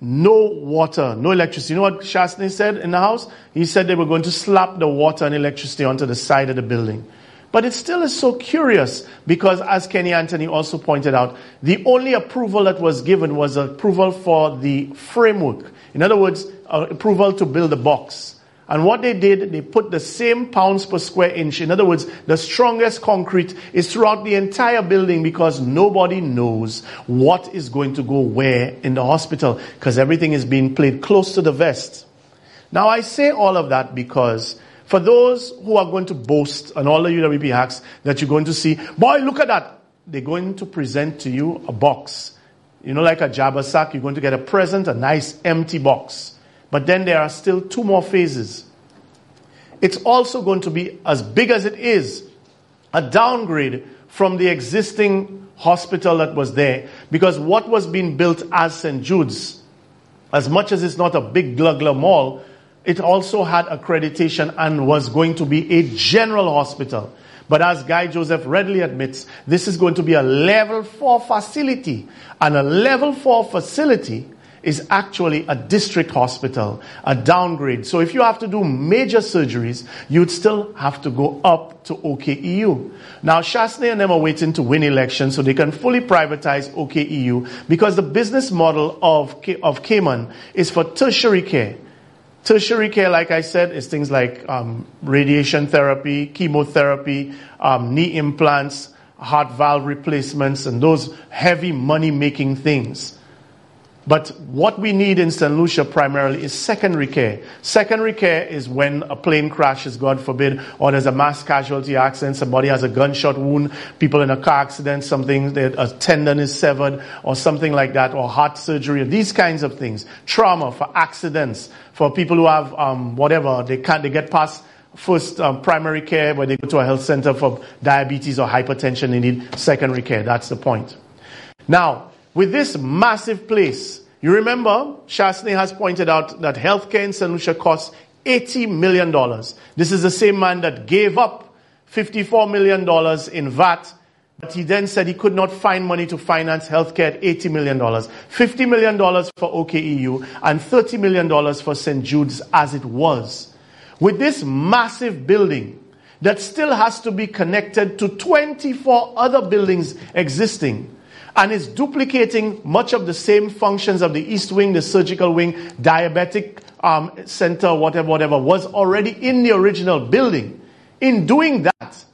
no water, no electricity. You know what Chastanet said in the house? He said they were going to slap the water and electricity onto the side of the building. But it still is so curious because, as Kenny Anthony also pointed out, the only approval that was given was approval for the framework. In other words, uh, approval to build a box. And what they did, they put the same pounds per square inch. In other words, the strongest concrete is throughout the entire building because nobody knows what is going to go where in the hospital because everything is being played close to the vest. Now I say all of that because for those who are going to boast, and all the UWP hacks, that you're going to see, boy, look at that. They're going to present to you a box. You know, like a Jabba sack, you're going to get a present, a nice empty box. But then there are still two more phases. It's also going to be as big as it is, a downgrade from the existing hospital that was there. Because what was being built as St. Jude's, as much as it's not a big glugler mall, it also had accreditation and was going to be a general hospital. But as Guy Joseph readily admits, this is going to be a level 4 facility. And a level 4 facility is actually a district hospital, a downgrade. So if you have to do major surgeries, you'd still have to go up to OKEU. Now, Chastanet and them are waiting to win elections so they can fully privatize OKEU because the business model of, of Cayman is for tertiary care. Tertiary care, like I said, is things like um, radiation therapy, chemotherapy, um, knee implants, heart valve replacements, and those heavy money making things. But what we need in St. Lucia primarily is secondary care. Secondary care is when a plane crashes, God forbid, or there's a mass casualty accident, somebody has a gunshot wound, people in a car accident, something, a tendon is severed, or something like that, or heart surgery, or these kinds of things. Trauma for accidents, for people who have um, whatever, they can't, they get past first um, primary care where they go to a health center for diabetes or hypertension, they need secondary care. That's the point. Now, with this massive place, you remember Chastanet has pointed out that healthcare in St. Lucia costs $80 million. This is the same man that gave up $54 million in VAT, but he then said he could not find money to finance healthcare at $80 million. $50 million for OKEU and $30 million for St. Jude's as it was. With this massive building that still has to be connected to 24 other buildings existing, and is duplicating much of the same functions of the East Wing, the surgical wing, diabetic um, center, whatever, whatever, was already in the original building. In doing that,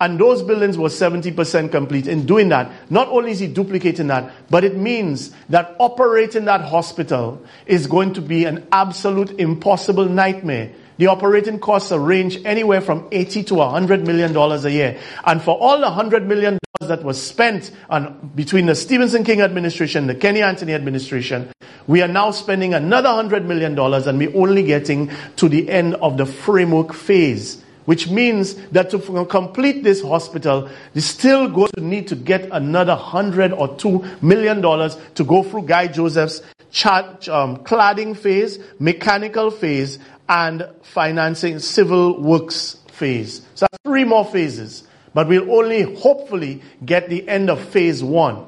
and those buildings were 70% complete. In doing that, not only is he duplicating that, but it means that operating that hospital is going to be an absolute impossible nightmare the operating costs range anywhere from 80 to 100 million dollars a year. And for all the 100 million that was spent on, between the Stephenson King administration, the Kenny Anthony administration, we are now spending another 100 million dollars and we're only getting to the end of the framework phase. Which means that to complete this hospital, they still going to need to get another hundred or two million dollars to go through Guy Joseph's um, cladding phase, mechanical phase, and financing civil works phase. So three more phases. But we'll only hopefully get the end of phase one.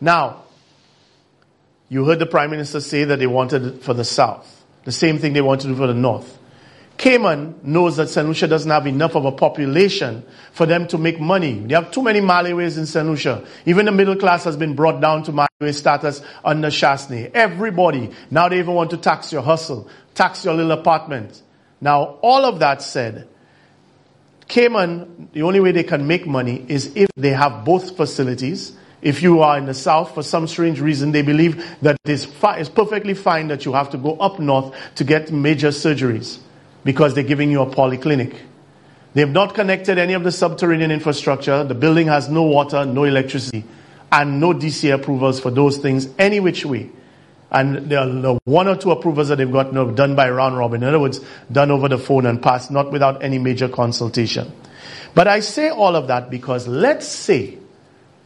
Now, you heard the Prime Minister say that they wanted for the South. The same thing they want to do for the North. Cayman knows that St. Lucia doesn't have enough of a population for them to make money. They have too many Maliways in St. Lucia. Even the middle class has been brought down to Maliway status under Chastanet. Everybody. Now they even want to tax your hustle, tax your little apartment. Now, all of that said, Cayman, the only way they can make money is if they have both facilities. If you are in the south, for some strange reason, they believe that it is, fi- it's perfectly fine that you have to go up north to get major surgeries because they're giving you a polyclinic. They have not connected any of the subterranean infrastructure. The building has no water, no electricity, and no DCA approvals for those things any which way. And are one or two approvals that they've got done by round robin. In other words, done over the phone and passed, not without any major consultation. But I say all of that because let's say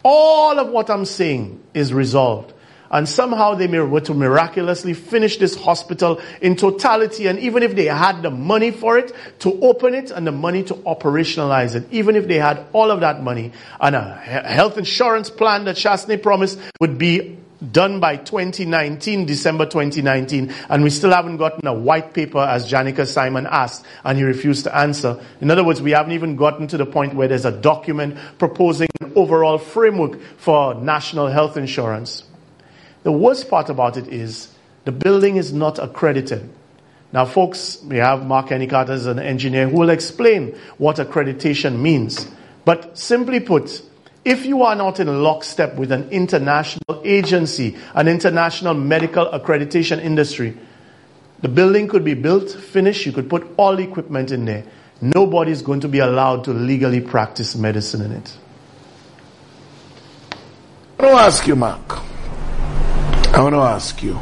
all of what I'm saying is resolved and somehow they were to miraculously finish this hospital in totality. And even if they had the money for it, to open it and the money to operationalize it, even if they had all of that money and a health insurance plan that Chastanet promised would be done by 2019, December 2019, and we still haven't gotten a white paper as Janica Simon asked, and he refused to answer. In other words, we haven't even gotten to the point where there's a document proposing an overall framework for national health insurance. The worst part about it is the building is not accredited. Now, folks, we have Mark Hennicott as an engineer who will explain what accreditation means. But simply put, if you are not in lockstep with an international agency, an international medical accreditation industry, the building could be built, finished, you could put all the equipment in there. Nobody is going to be allowed to legally practice medicine in it. I want to ask you, Mark. I want to ask you.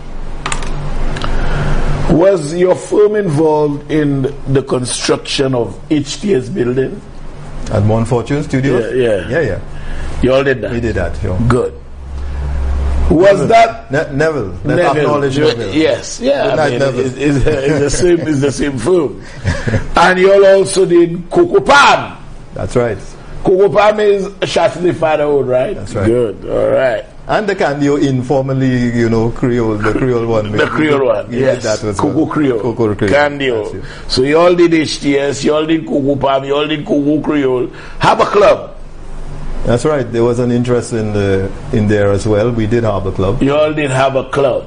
Was your firm involved in the construction of HTS building? At One Fortune Studios? Yeah, yeah. Yeah, yeah. You all did that? We did that, yeah. Good. Was Neville. that Ne- Neville? Let's Neville. acknowledge Neville. Yes, yeah. Good I night, mean, Neville. It's, it's, it's the same. It's the same firm. *laughs* and you all also did Coco Palm. That's right. Coco Palm is Shatley fatherhood, right? That's right. Good. All right. And the Candio informally, you know, Creole, the Creole one. The Creole one, We yes. that as Coco well. Creole. Coco Creole. Candio. So you all did HTS, you all did Coco Palm, you all did Coco Creole. Have a club. That's right. There was an interest in the in there as well. We did have a club You all did have a club.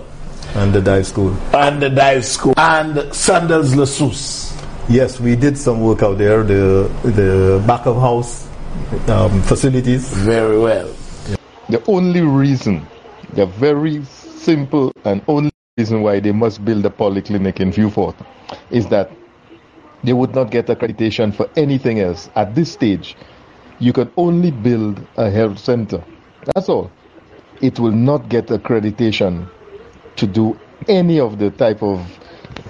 and the dive school. And the dive school. And Sandals Lasus. Yes, we did some work out there. The the back of house um, facilities. Very well. The only reason, the very simple and only reason why they must build a polyclinic in Vieux Fort is that they would not get accreditation for anything else. At this stage, you can only build a health center. That's all. It will not get accreditation to do any of the type of,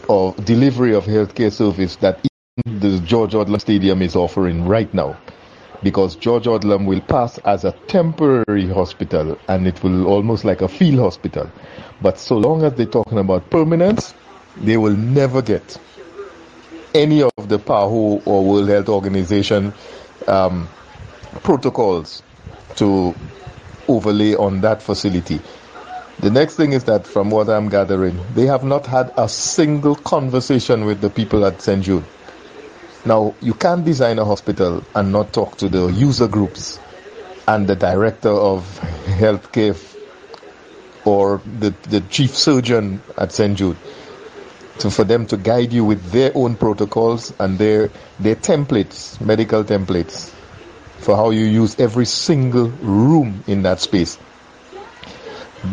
of delivery of healthcare service that the George Odlum Stadium is offering right now. Because George Odlum will pass as a temporary hospital and it will almost like a field hospital. But so long as they're talking about permanence, they will never get any of the PAHO or World Health Organization um, protocols to overlay on that facility. The next thing is that, from what I'm gathering, they have not had a single conversation with the people at St. Jude. Now, you can't design a hospital and not talk to the user groups and the director of healthcare or the, the chief surgeon at St. Jude to, for them to guide you with their own protocols and their, their templates, medical templates for how you use every single room in that space.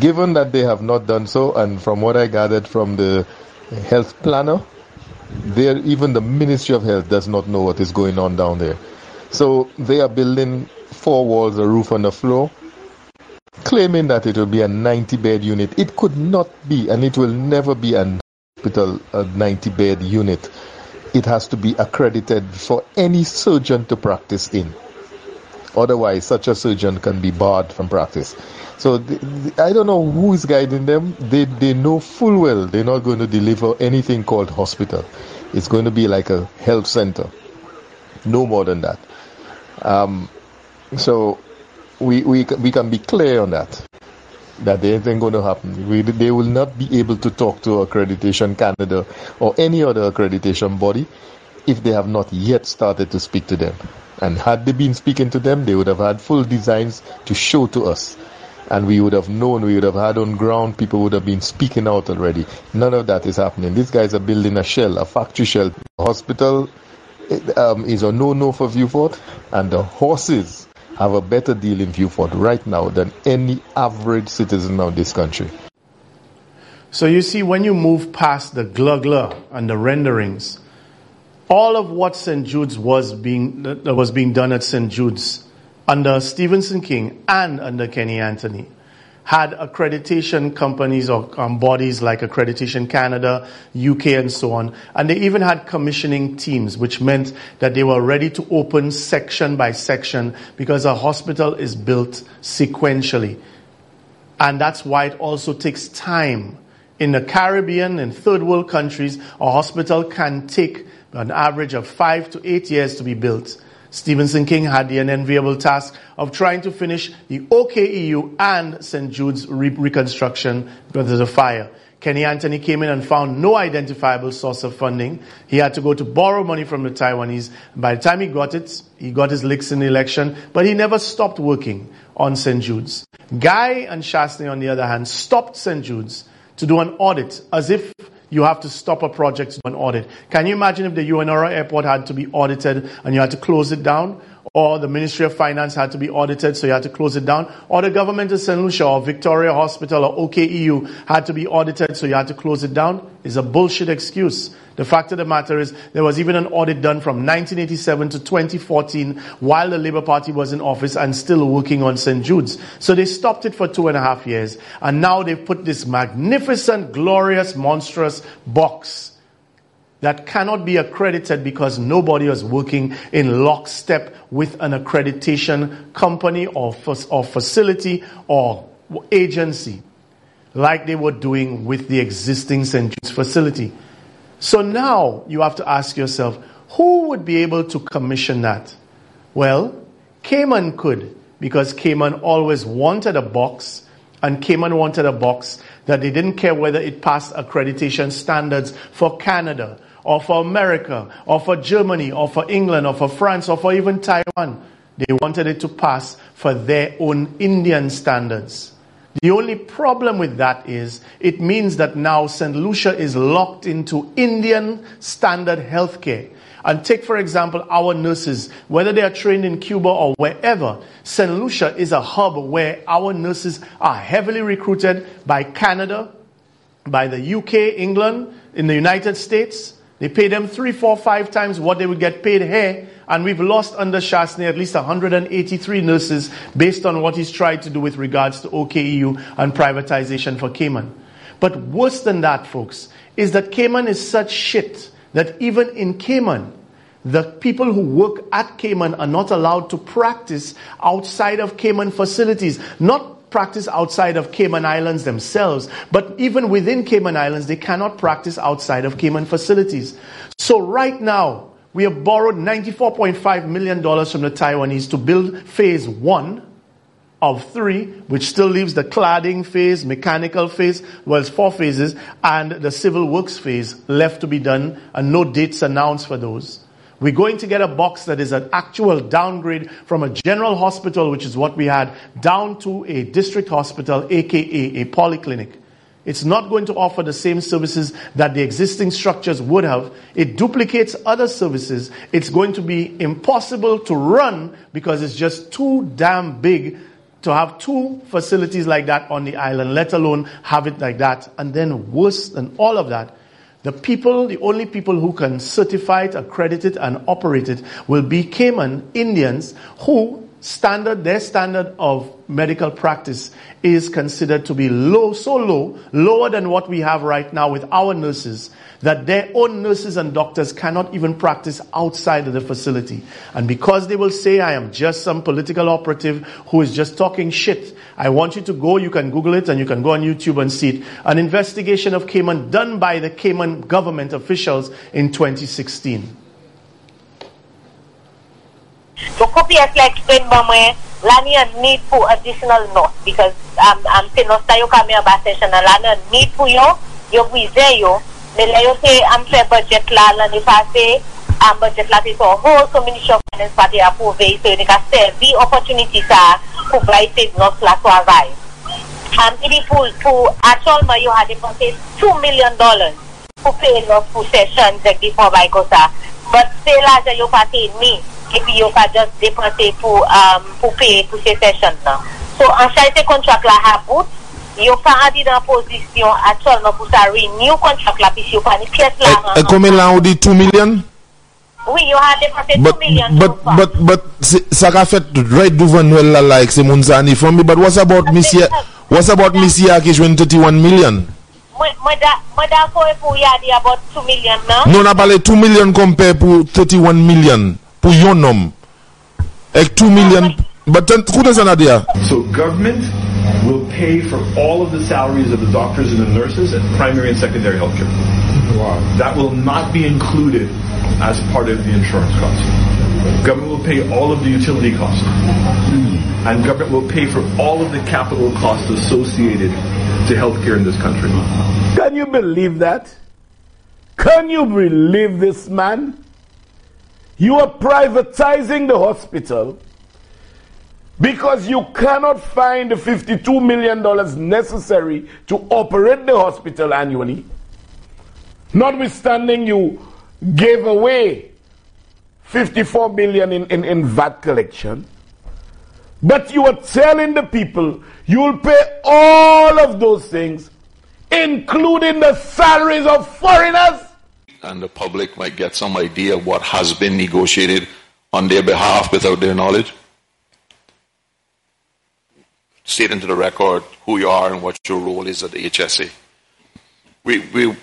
Given that they have not done so, and from what I gathered from the health planner, there even the Ministry of Health does not know what is going on down there. So they are building four walls, a roof, and a floor, claiming that it will be a 90 bed unit. It could not be, and it will never be a hospital, a 90 bed unit. It has to be accredited for any surgeon to practice in. Otherwise, such a surgeon can be barred from practice. So th- th- I don't know who is guiding them. They they know full well they're not going to deliver anything called hospital. It's going to be like a health center, no more than that. Um, so we we we can be clear on that. That isn't going to happen. We, they will not be able to talk to Accreditation Canada or any other accreditation body if they have not yet started to speak to them. And had they been speaking to them, they would have had full designs to show to us. And we would have known, we would have had on ground, people would have been speaking out already. None of that is happening. These guys are building a shell, a factory shell. The hospital um, is a no-no for Vieux Fort, and the horses have a better deal in Vieux Fort right now than any average citizen of this country. So you see, when you move past the glugla and the renderings, all of what St. Jude's was being that was being done at St. Jude's under Stephenson King and under Kenny Anthony had accreditation companies or um, bodies like Accreditation Canada, UK, and so on. And they even had commissioning teams, which meant that they were ready to open section by section because a hospital is built sequentially. And that's why it also takes time. In the Caribbean and third world countries, a hospital can take an average of five to eight years to be built. Stephenson King had the unenviable task of trying to finish the OKEU and St. Jude's re- reconstruction because of the fire. Kenny Anthony came in and found no identifiable source of funding. He had to go to borrow money from the Taiwanese. By the time he got it, he got his licks in the election, but he never stopped working on St. Jude's. Guy and Chastanet, on the other hand, stopped St. Jude's to do an audit as if you have to stop a project to an audit. Can you imagine if the Hewanorra airport had to be audited and you had to close it down? Or the Ministry of Finance had to be audited, so you had to close it down? Or the government of St. Lucia or Victoria Hospital or OKEU had to be audited, so you had to close it down? Is a bullshit excuse. The fact of the matter is, there was even an audit done from 1987 to 2014 while the Labour Party was in office and still working on St. Jude's. So they stopped it for two and a half years. And now they've put this magnificent, glorious, monstrous box that cannot be accredited because nobody is working in lockstep with an accreditation company or, or facility or agency like they were doing with the existing St. Jude's facility. So now you have to ask yourself, who would be able to commission that? Well, Cayman could, because Cayman always wanted a box, and Cayman wanted a box that they didn't care whether it passed accreditation standards for Canada, or for America, or for Germany, or for England, or for France, or for even Taiwan. They wanted it to pass for their own Indian standards. The only problem with that is it means that now St. Lucia is locked into Indian standard healthcare. And take, for example, our nurses, whether they are trained in Cuba or wherever, St. Lucia is a hub where our nurses are heavily recruited by Canada, by the UK, England, in the United States. They pay them three, four, five times what they would get paid here. And we've lost under Chastanet at least 183 nurses based on what he's tried to do with regards to OKEU and privatization for Cayman. But worse than that, folks, is that Cayman is such shit that even in Cayman, the people who work at Cayman are not allowed to practice outside of Cayman facilities. Not practice outside of Cayman Islands themselves, but even within Cayman Islands, they cannot practice outside of Cayman facilities. So right now, we have borrowed $94.5 million from the Taiwanese to build phase one of three, which still leaves the cladding phase, mechanical phase, well, it's four phases, and the civil works phase left to be done, and no dates announced for those. We're going to get a box that is an actual downgrade from a general hospital, which is what we had, down to a district hospital, aka a polyclinic. It's not going to offer the same services that the existing structures would have. It duplicates other services. It's going to be impossible to run because it's just too damn big to have two facilities like that on the island, let alone have it like that. And then worse than all of that, the people, the only people who can certify it, accredit it, and operate it will be Cayman Indians who standard, their standard of medical practice is considered to be low, so low, lower than what we have right now with our nurses, that their own nurses and doctors cannot even practice outside of the facility. And because they will say, I am just some political operative who is just talking shit, I want you to go, you can Google it and you can go on YouTube and see it. An investigation of Cayman done by the Cayman government officials in 2016. So KPS like train ba mwen, lani yon need pou additional note because am um, um, te nos tayo kame yon basensyon nan lani yon need pou yo, yo wize yo, me le yo te am fe budget la lani pase, am budget la pe son whole, so Ministry of Finance pati apove, so yon ka servi opportunity sa pou brayte nos la kwa vay. Am ti di pou, pou atolman yo ha deponse 2 milyon dolan pou pe nos pou sesyon dek di pou bay kosa. But se la jan yo pati ni, epi yo pa just depanse pou, um, pou peye pou se sesyon nan. So, an chalite kontrak la hapout, yo pa adi nan posisyon atol nan pou sa renew kontrak la pis yo pa ni piyes la nan. E, e komen lan ou di 2 milyon? Oui, yo a depanse 2 milyon. But, but, but, sa ka fet right duvan wel la like se moun zani from me but what's about misya, what's about misya ki jwen 31 milyon? Mwen da kowe pou yadi about 2 milyon nan? Non, non na pale 2 milyon kompe pou 31 milyon. Pou yon nom. Ek 2 million, but ten, kou de san? So government will pay for all of the salaries of the doctors and the nurses and primary and secondary health care. Wow. That will not be included as part of the insurance cost. Government will pay all of the utility costs. Hmm. And government will pay for all of the capital costs associated to healthcare in this country. Can you believe that? Can you believe this man? You are privatizing the hospital because you cannot find the $52 million necessary to operate the hospital annually. Notwithstanding, you gave away 54 billion in, in, in VAT collection. But you are telling the people you will pay all of those things, including the salaries of foreigners. And the public might get some idea of what has been negotiated on their behalf without their knowledge. State into the record who you are and what your role is at the HSA. We, we,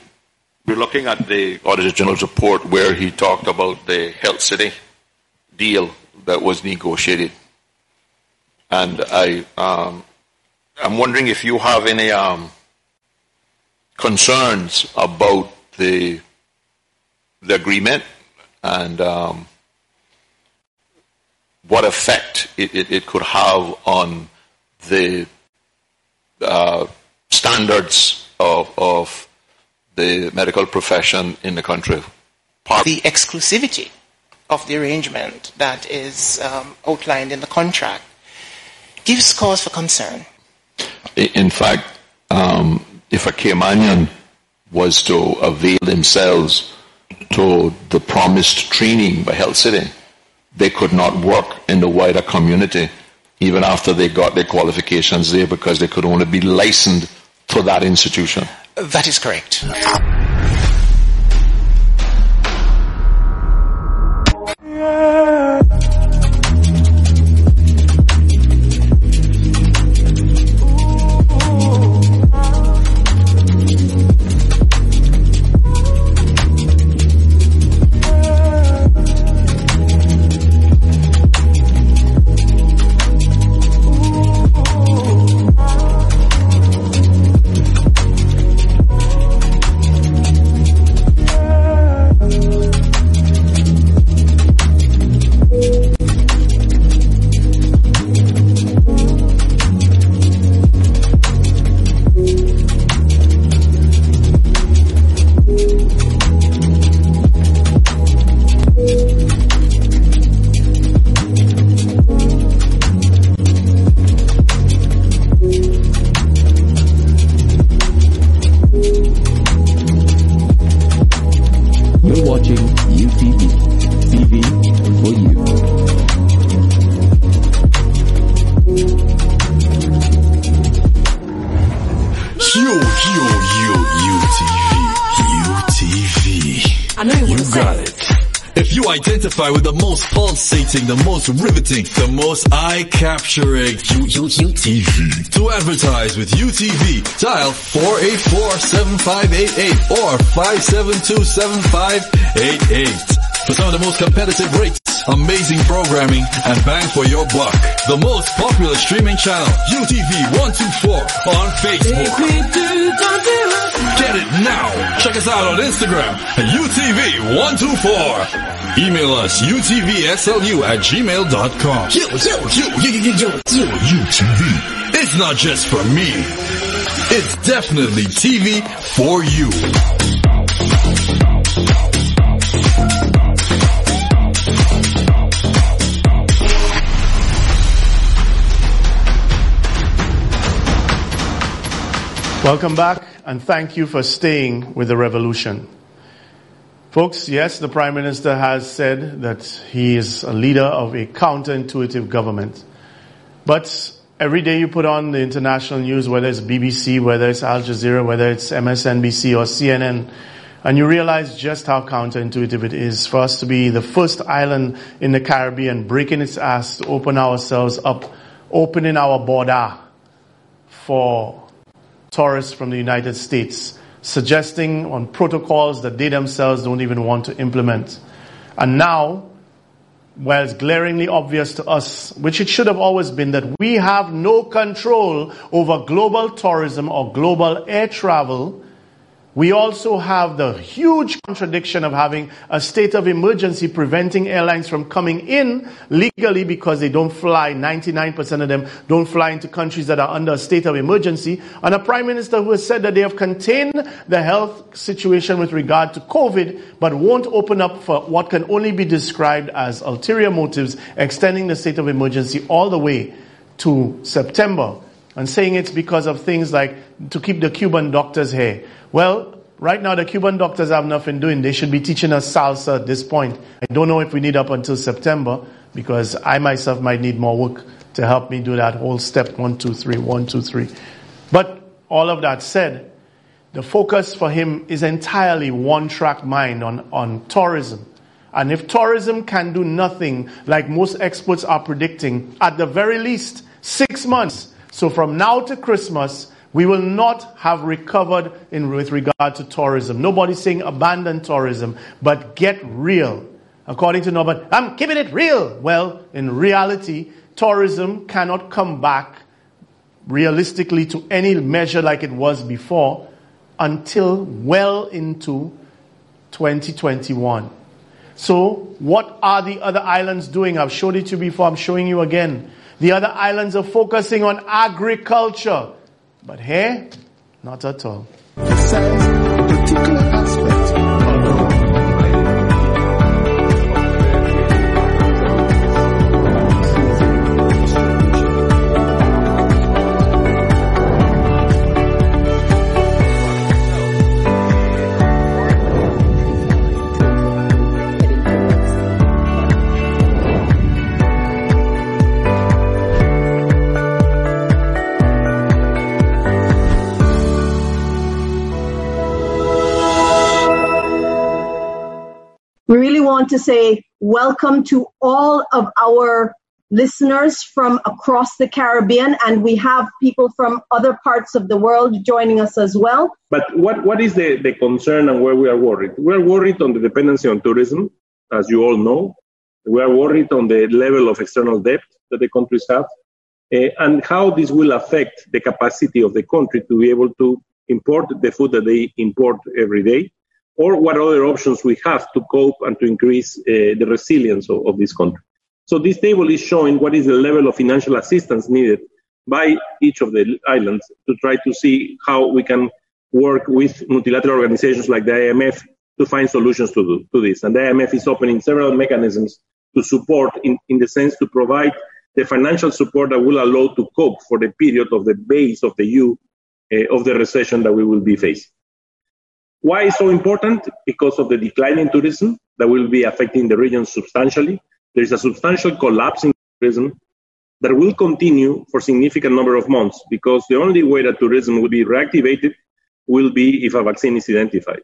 we're looking at the Auditor General's report where he talked about the Health City deal that was negotiated. And I, um, I'm wondering if you have any um, concerns about the the agreement and um, what effect it, it, it could have on the uh, standards of, of the medical profession in the country. the exclusivity of the arrangement that is um, outlined in the contract gives cause for concern. In fact, um, if a Caymanian was to avail themselves to the promised training by Health City, they could not work in the wider community even after they got their qualifications there because they could only be licensed to that institution. That is correct. You're identify with the most pulsating, the most riveting, the most eye-capturing, UTV. To advertise with UTV, dial 484-7588 or 572-7588. For some of the most competitive rates, amazing programming, and bang for your buck. The most popular streaming channel, UTV 124 on Facebook. Get it now. Check us out on Instagram at UTV124. Email us utvslu at gmail.com. Yo, yo, yo, yo, yo, yo, yo, UTV. It's not just for me. It's definitely TV for you. Welcome back, and thank you for staying with the revolution. Folks, yes, the Prime Minister has said that he is a leader of a counterintuitive government. But every day you put on the international news, whether it's BBC, whether it's Al Jazeera, whether it's MSNBC or CNN, and you realize just how counterintuitive it is for us to be the first island in the Caribbean breaking its ass to open ourselves up, opening our border for tourists from the United States, suggesting on protocols that they themselves don't even want to implement. And now, well, it's glaringly obvious to us, which it should have always been, that we have no control over global tourism or global air travel. We also have the huge contradiction of having a state of emergency preventing airlines from coming in legally because they don't fly. 99% of them don't fly into countries that are under a state of emergency. And a prime minister who has said that they have contained the health situation with regard to COVID, but won't open up for what can only be described as ulterior motives, extending the state of emergency all the way to September and saying it's because of things like to keep the Cuban doctors here. Well, right now the Cuban doctors have nothing doing. They should be teaching us salsa at this point. I don't know if we need up until September because I myself might need more work to help me do that whole step one, two, three, one, two, three. But all of that said, the focus for him is entirely one track mind on, on tourism. And if tourism can do nothing, like most experts are predicting, at the very least, six months. So from now to Christmas, we will not have recovered in with regard to tourism. Nobody's saying abandon tourism, but get real. According to Norbert, I'm keeping it real. Well, in reality, tourism cannot come back realistically to any measure like it was before until well into 2021. So, what are the other islands doing? I've showed it to you before, I'm showing you again. The other islands are focusing on agriculture. But here, not at all. Want to say welcome to all of our listeners from across the Caribbean, and we have people from other parts of the world joining us as well. But what, what is the, the concern and where we are worried? We are worried on the dependency on tourism, as you all know. We are worried on the level of external debt that the countries have uh, and how this will affect the capacity of the country to be able to import the food that they import every day, or what other options we have to cope and to increase uh, the resilience of, of this country. So this table is showing what is the level of financial assistance needed by each of the islands to try to see how we can work with multilateral organizations like the IMF to find solutions to, do, to this. And the IMF is opening several mechanisms to support, in, in the sense to provide the financial support that will allow to cope for the period of the base of the U uh, of the recession that we will be facing. Why is so important? Because of the decline in tourism that will be affecting the region substantially there is a substantial collapse in tourism that will continue for a significant number of months because the only way that tourism will be reactivated will be if a vaccine is identified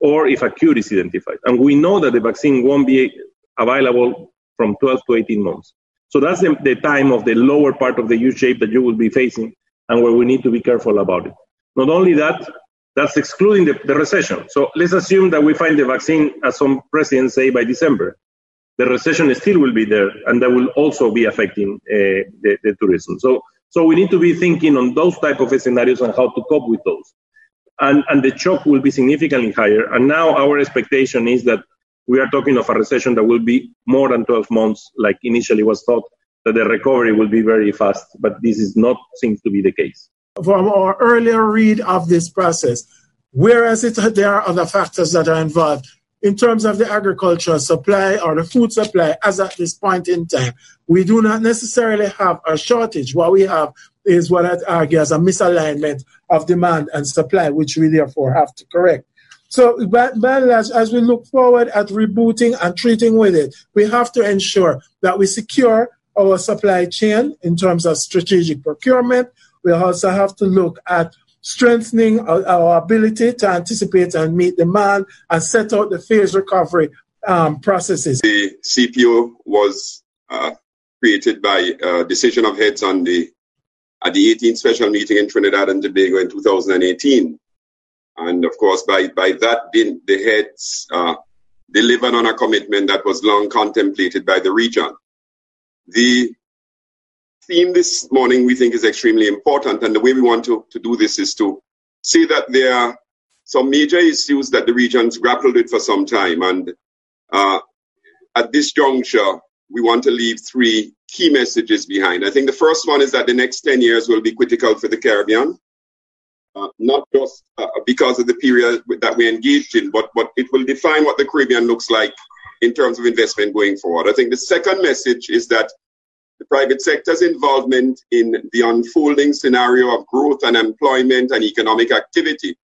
or if a cure is identified. And we know that the vaccine won't be available from 12 to 18 months. So that's the, the time of the lower part of the U shape that you will be facing and where we need to be careful about it. Not only that, that's excluding the, the recession. So let's assume that we find the vaccine, as some presidents say, by December the recession still will be there, and that will also be affecting uh, the, the, tourism. So, so we need to be thinking on those type of scenarios and how to cope with those. And, and the shock will be significantly higher. And now our expectation is that we are talking of a recession that will be more than 12 months, like initially was thought, that the recovery will be very fast. But this is not seems to be the case. From our earlier read of this process, whereas it, there are other factors that are involved, in terms of the agricultural supply or the food supply as at this point in time, we do not necessarily have a shortage. What we have is what I argue as a misalignment of demand and supply, which we therefore have to correct. So, but, but as, as we look forward at rebooting and treating with it, we have to ensure that we secure our supply chain in terms of strategic procurement. We also have to look at strengthening our, our, ability to anticipate and meet demand and set out the phase recovery um, processes. The CPO was uh, created by uh, decision of heads on the at the 18th special meeting in Trinidad and Tobago in 2018. And of course, by, by that, the, the heads uh, delivered on a commitment that was long contemplated by the region. The theme this morning we think is extremely important. And the way we want to, to do this is to say that there are some major issues that the region's grappled with for some time. And uh, at this juncture, we want to leave three key messages behind. I think the first one is that the next 10 years will be critical for the Caribbean. Uh, not just uh, because of the period that we engaged in, but, but it will define what the Caribbean looks like in terms of investment going forward. I think the second message is that the private sector's involvement in the unfolding scenario of growth and employment and economic activity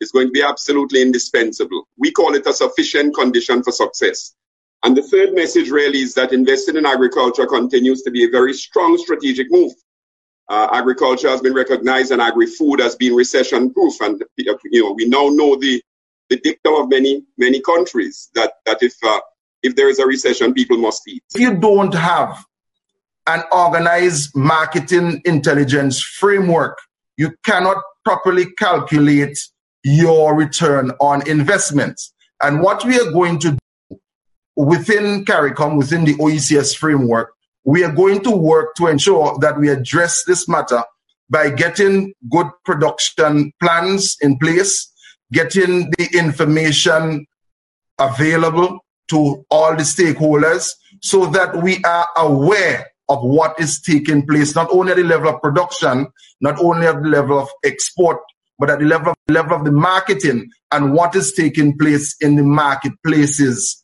is going to be absolutely indispensable. We call it a sufficient condition for success. And the third message really is that investing in agriculture continues to be a very strong strategic move. Uh, agriculture has been recognized and agri-food has been recession proof. And, you know, we now know the, the dictum of many, many countries that, that if, uh, if there is a recession, people must eat. If you don't have an organized marketing intelligence framework, you cannot properly calculate your return on investment. And what we are going to do within CARICOM, within the OECS framework, we are going to work to ensure that we address this matter by getting good production plans in place, getting the information available to all the stakeholders so that we are aware of what is taking place, not only at the level of production, not only at the level of export, but at the level of, level of the marketing and what is taking place in the marketplaces